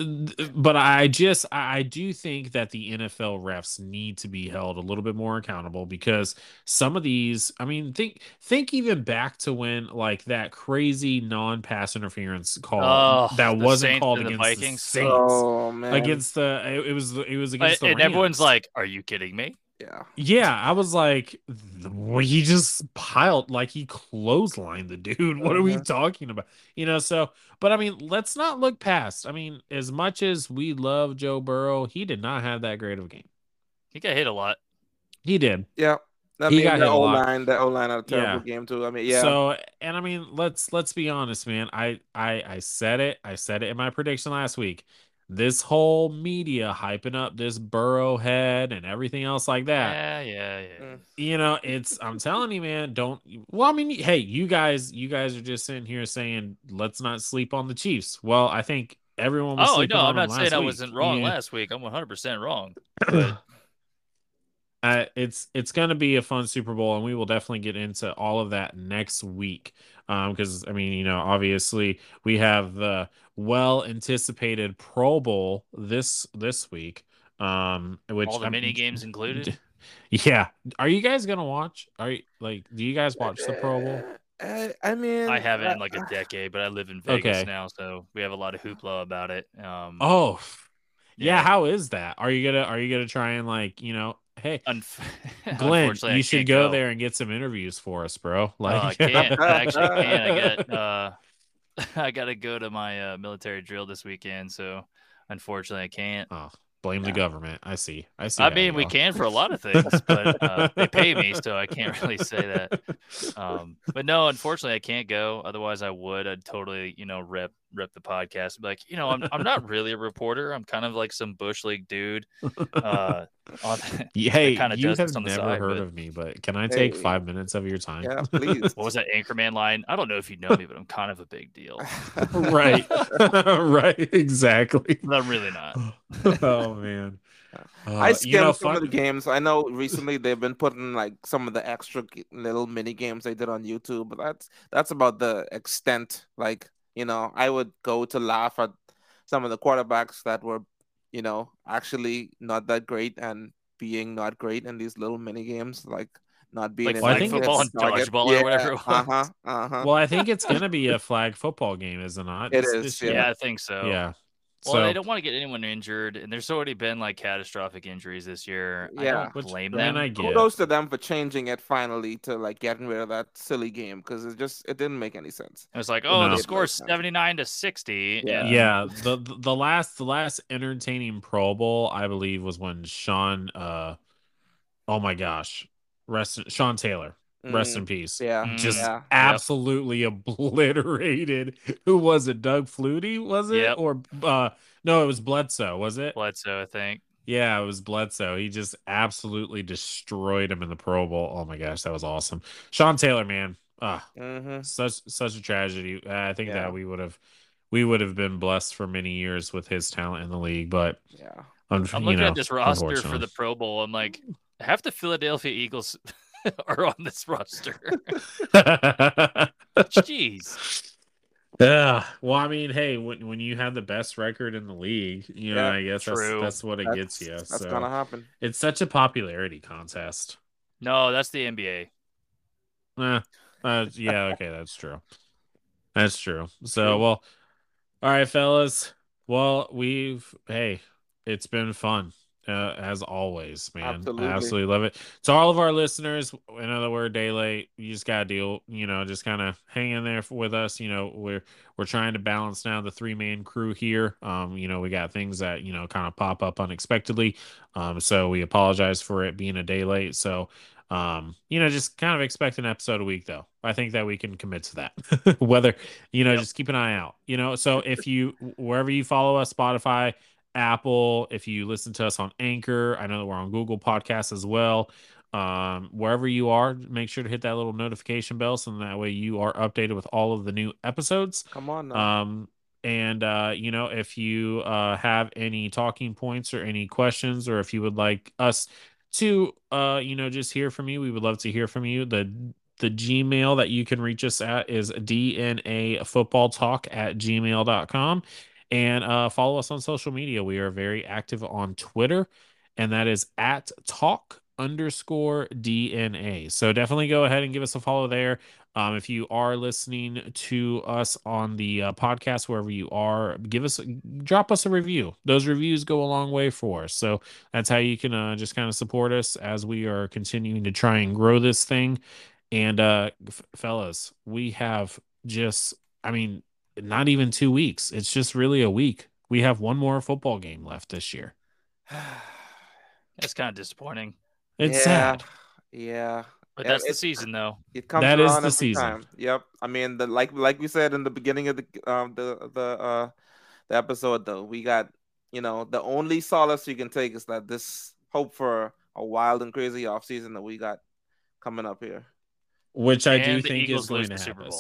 Speaker 1: but I just I I do think that the NFL refs need to be held a little bit more accountable because some of these, I mean, think think even back to when like that crazy non-pass interference call
Speaker 3: Oh,
Speaker 1: that wasn't
Speaker 3: Saints
Speaker 1: called
Speaker 3: and the
Speaker 1: against the
Speaker 3: Vikings.
Speaker 1: Saints
Speaker 2: oh man,
Speaker 1: against the it, it was it was against
Speaker 3: And,
Speaker 1: the
Speaker 3: and everyone's like, "Are you kidding me?"
Speaker 2: Yeah.
Speaker 1: Yeah, I was like, well, he just piled like he clotheslined the dude. What are we
Speaker 2: Mhm.
Speaker 1: talking about? You know, so but I mean, let's not look past. I mean, as much as we love Joe Burrow, he did not have that great of a game.
Speaker 3: He got hit a lot.
Speaker 1: He did.
Speaker 2: Yeah. I
Speaker 1: He
Speaker 2: mean,
Speaker 1: got
Speaker 2: the
Speaker 1: hit a
Speaker 2: O
Speaker 1: lot.
Speaker 2: line, the O line had a terrible
Speaker 1: Yeah.
Speaker 2: game too. I mean, yeah.
Speaker 1: So and I mean, let's let's be honest, man. I I I said it. I said it in my prediction last week. This whole media hyping up this Burrowhead and everything else like that.
Speaker 3: Yeah, yeah, yeah.
Speaker 2: Mm.
Speaker 1: you know it's i'm telling you man don't well i mean hey you guys you guys are just sitting here saying let's not sleep on the chiefs well i think everyone was
Speaker 3: Oh
Speaker 1: sleeping
Speaker 3: no,
Speaker 1: on
Speaker 3: I'm not saying
Speaker 1: last
Speaker 3: I
Speaker 1: week.
Speaker 3: wasn't wrong
Speaker 1: Yeah.
Speaker 3: last week. I'm 100 percent wrong. But
Speaker 1: Uh, it's it's going to be a fun super bowl and we will definitely get into all of that next week um because i mean you know obviously we have the well anticipated pro bowl this this week um which
Speaker 3: all the
Speaker 1: I'm-
Speaker 3: mini games included.
Speaker 1: yeah are you guys gonna watch are you like do you guys watch the pro bowl
Speaker 2: Uh, I mean,
Speaker 3: I haven't in like a decade, but I live in Vegas
Speaker 1: Okay.
Speaker 3: now, so we have a lot of hoopla about it. Um,
Speaker 1: Oh, yeah.
Speaker 3: Yeah.
Speaker 1: How is that? Are you gonna Are you gonna try and like you know? Hey,
Speaker 3: unf-
Speaker 1: Glenn,
Speaker 3: unfortunately, I
Speaker 1: you should
Speaker 3: can't
Speaker 1: go, there and get some interviews for us, bro.
Speaker 3: Oh, I
Speaker 1: Like,
Speaker 3: can't. I actually can't. I get. Uh, I got to go to my uh, military drill this weekend, so unfortunately, I can't.
Speaker 1: oh, blame the government. I see. I see.
Speaker 3: I mean, we can for a lot of things, but uh, they pay me, so I can't really say that. Um, but no, unfortunately, I can't go. Otherwise, I would. I'd totally, you know, rep rep the podcast. Like, you know, I'm I'm not really a reporter. I'm kind of like some bush league dude. Uh, on,
Speaker 1: hey,
Speaker 3: kinda
Speaker 1: you
Speaker 3: does
Speaker 1: have
Speaker 3: on
Speaker 1: never
Speaker 3: side,
Speaker 1: heard
Speaker 3: but-
Speaker 1: of me, but can I take
Speaker 2: Hey.
Speaker 1: five minutes of your time?
Speaker 2: Yeah, please.
Speaker 3: what was that Anchorman line? I don't know if you know me, but I'm kind of a big deal.
Speaker 1: right, right, exactly.
Speaker 3: But I'm really not.
Speaker 1: oh man, Uh,
Speaker 2: I
Speaker 1: you
Speaker 2: skimmed
Speaker 1: know,
Speaker 2: some of the games. I know recently they've been putting like some of the extra little mini games they did on YouTube, but that's that's about the extent. Like you know, I would go to laugh at some of the quarterbacks that were, you know, actually not that great and being not great in these little mini games, like not being
Speaker 3: Like
Speaker 2: in
Speaker 1: flag football
Speaker 3: and
Speaker 2: target.
Speaker 3: dodgeball or whatever it
Speaker 2: Uh-huh, Uh huh.
Speaker 1: Well, I think it's gonna be a flag football game, is it not?
Speaker 2: It
Speaker 1: this-
Speaker 2: is,
Speaker 1: this
Speaker 2: Yeah.
Speaker 3: Yeah. I think so.
Speaker 1: yeah.
Speaker 3: Well,
Speaker 1: so
Speaker 3: they don't want to get anyone injured, and there's already been like catastrophic injuries this year. I
Speaker 2: Yeah.
Speaker 3: don't
Speaker 1: Which-
Speaker 3: blame
Speaker 1: and
Speaker 3: them.
Speaker 1: I get
Speaker 2: Kudos to them for changing it finally to like getting rid of that silly game because it just it didn't make any sense.
Speaker 3: It was like, oh,
Speaker 1: No.
Speaker 3: the score's 79 to 60.
Speaker 2: Yeah.
Speaker 3: and-
Speaker 1: yeah the the- the last the last entertaining pro bowl i believe was when sean uh oh my gosh rest sean taylor rest
Speaker 2: Mm,
Speaker 1: in peace
Speaker 2: Yeah.
Speaker 3: Mm,
Speaker 1: just
Speaker 2: yeah.
Speaker 1: absolutely obliterated who was it doug flutie was it
Speaker 3: Yep.
Speaker 1: or uh no it was bledsoe was it
Speaker 3: Bledsoe, I think.
Speaker 1: yeah it was bledsoe he just absolutely destroyed him in the pro bowl oh my gosh that was awesome sean taylor man ah
Speaker 2: hmm
Speaker 1: such such a tragedy. I think
Speaker 2: Yeah.
Speaker 1: that we would have we would have been blessed for many years with his talent in the league, but
Speaker 2: Yeah.
Speaker 1: un-
Speaker 3: I'm looking
Speaker 1: know,
Speaker 3: at this roster for the Pro Bowl. I'm like, half the Philadelphia Eagles are on this roster. Jeez.
Speaker 1: Yeah. Well, I mean, hey, when when you have the best record in the league, you know,
Speaker 2: Yeah,
Speaker 1: I guess
Speaker 3: true.
Speaker 1: that's that's what it
Speaker 2: That's,
Speaker 1: gets you.
Speaker 2: that's
Speaker 1: so
Speaker 2: gonna happen.
Speaker 1: it's such a popularity contest.
Speaker 3: No, that's the NBA.
Speaker 1: Eh, uh, yeah, okay, that's true. That's true. So, well, all right, fellas. Well, we've hey, it's been fun. Uh, as always, man.
Speaker 2: Absolutely.
Speaker 1: I absolutely love it. To all of our listeners, in other we're day late. You just gotta deal, you know, just kind of hang in there with us. You know, we're we're trying to balance now the three man crew here. Um, you know, we got things that you know kind of pop up unexpectedly. Um, so we apologize for it being a day late. So um you know just kind of expect an episode a week though i think that we can commit to that whether you know
Speaker 3: Yep.
Speaker 1: just keep an eye out you know so if you wherever you follow us spotify Apple, if you listen to us on Anchor, I know that we're on Google Podcasts as well. Um, wherever you are, make sure to hit that little notification bell so that way you are updated with all of the new episodes.
Speaker 2: Come on now.
Speaker 1: Um, and uh, you know, if you uh, have any talking points or any questions, or if you would like us to, uh, you know, just hear from you, we would love to hear from you. The the Gmail that you can reach us at is DNA football talk at gmail.com. And uh, follow us on social media. We are very active on Twitter, and that is at talk underscore DNA. So definitely go ahead and give us a follow there. Um, if you are listening to us on the uh, podcast, wherever you are, give us, drop us a review. Those reviews go a long way for us. So that's how you can uh, just kind of support us as we are continuing to try and grow this thing. And uh, f- fellas, we have just, I mean, not even two weeks. It's just really a week. We have one more football game left this year.
Speaker 3: That's kind of disappointing.
Speaker 1: It's
Speaker 2: yeah,
Speaker 1: sad.
Speaker 2: Yeah.
Speaker 3: But
Speaker 2: Yeah,
Speaker 3: that's the season, though.
Speaker 2: It comes
Speaker 1: That is the season.
Speaker 2: time. Yep. I mean, the like like we said in the beginning of the um the the uh the episode though, we got you know the only solace you can take is that this hope for a wild and crazy offseason that we got coming up here.
Speaker 1: Which I do
Speaker 3: And the
Speaker 1: think
Speaker 3: Eagles
Speaker 1: is going to
Speaker 3: the Super
Speaker 1: happen.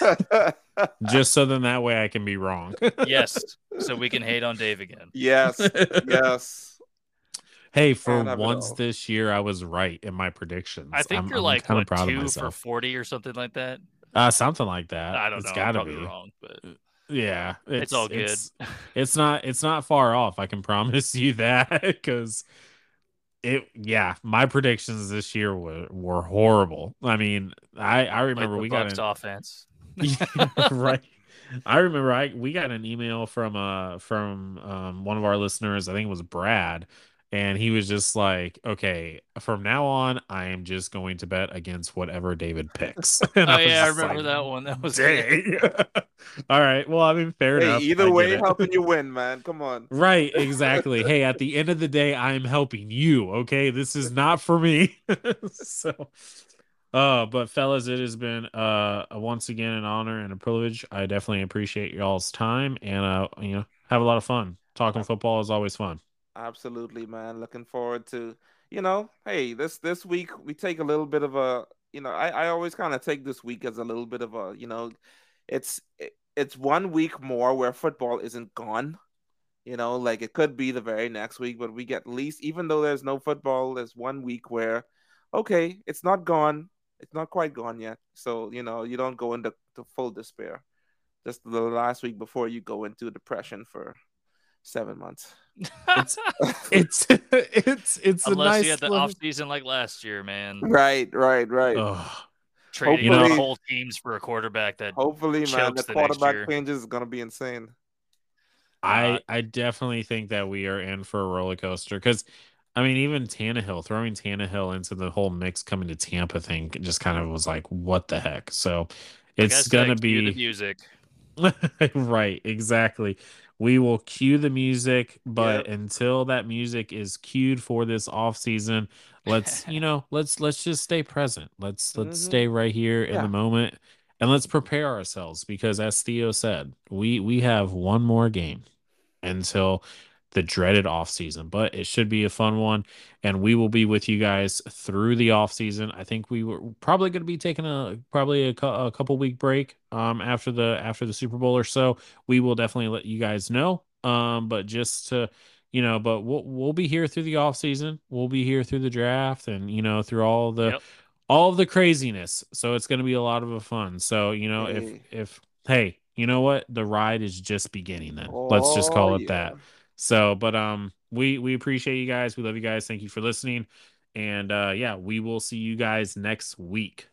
Speaker 3: Bowl.
Speaker 1: Just so then that way I can be wrong.
Speaker 3: Yes. so we can hate on Dave again.
Speaker 2: yes, yes.
Speaker 1: hey, for
Speaker 2: Can't have it
Speaker 1: once
Speaker 2: all.
Speaker 1: this year, I was right in my predictions.
Speaker 3: I think
Speaker 1: I'm-
Speaker 3: you're
Speaker 1: I'm
Speaker 3: like what,
Speaker 1: proud of
Speaker 3: two for forty or something like that.
Speaker 1: Uh, something like that.
Speaker 3: I don't
Speaker 1: It's
Speaker 3: know. I'm
Speaker 1: gotta be.
Speaker 3: wrong, but
Speaker 1: Yeah,
Speaker 3: it's, all good.
Speaker 1: It's, it's not. It's not far off. I can promise you that because it. Yeah, my predictions this year were were horrible. I mean, I I
Speaker 3: like
Speaker 1: remember
Speaker 3: the
Speaker 1: we got an,
Speaker 3: offense.
Speaker 1: Right. I remember I we got an email from uh from um one of our listeners, I think it was Brad, and he was just like, "Okay, from now on, I am just going to bet against whatever David picks." And
Speaker 3: Oh
Speaker 1: was
Speaker 3: yeah, I remember
Speaker 1: like,
Speaker 3: that one. That was good.
Speaker 1: Dang. All right. Well, I mean, fair
Speaker 2: Hey,
Speaker 1: enough.
Speaker 2: either
Speaker 1: I
Speaker 2: way,
Speaker 1: it.
Speaker 2: helping you win, man. Come on.
Speaker 1: Right, exactly. hey, at the end of the day, I am helping you. Okay, this is not for me. so, uh, but fellas, it has been uh once again an honor and a privilege. I definitely appreciate y'all's time, and uh, you know, have a lot of fun. Talking football is always fun.
Speaker 2: Absolutely, man. Looking forward to, you know, hey, this this week we take a little bit of a, you know, I I always kind of take this week as a little bit of a, you know, it's it's one week more where football isn't gone. You know, like it could be the very next week, but we get least, even though there's no football, there's one week where, okay, it's not gone, it's not quite gone yet. So you know, you don't go into to full despair. Just the last week before you go into depression for seven months.
Speaker 1: It's it's it's it's a
Speaker 3: Unless
Speaker 1: nice
Speaker 3: you had the
Speaker 1: little-
Speaker 3: off season like last year, man.
Speaker 2: Right, right, right.
Speaker 1: Ugh.
Speaker 3: Trading
Speaker 1: You know-
Speaker 3: the whole teams for a quarterback that
Speaker 2: Hopefully, man,
Speaker 3: chokes
Speaker 2: the
Speaker 3: the next
Speaker 2: quarterback
Speaker 3: year.
Speaker 2: changes is gonna be insane.
Speaker 1: I
Speaker 3: Uh,
Speaker 1: I definitely think that we are in for a roller coaster because, I mean, even Tannehill throwing Tannehill into the whole mix coming to Tampa thing just kind of was like, what the heck? So it's gonna
Speaker 3: cue the
Speaker 1: be
Speaker 3: music.
Speaker 1: right, exactly. We will cue the music, but
Speaker 2: Yep.
Speaker 1: until that music is cued for this off season, let's you know, let's let's just stay present. Let's let's
Speaker 2: Mhm.
Speaker 1: stay right here in the moment and let's prepare ourselves because as Theo said, we we have one more game until the dreaded off season, but it should be a fun one and we will be with you guys through the off season. I think we were probably going to be taking a probably a, a couple week break um after the after the Super Bowl or so. We will definitely let you guys know. Um but just to you know, but we'll we'll be here through the off season. We'll be here through the draft and you know through all the
Speaker 3: Yep.
Speaker 1: all of the craziness. So it's going to be a lot of fun. So, you know, if if hey, you know what? The ride is just beginning then. Let's just call
Speaker 2: Oh,
Speaker 1: it that. So, but um we we appreciate you guys. We love you guys. Thank you for listening. And uh yeah, we will see you guys next week.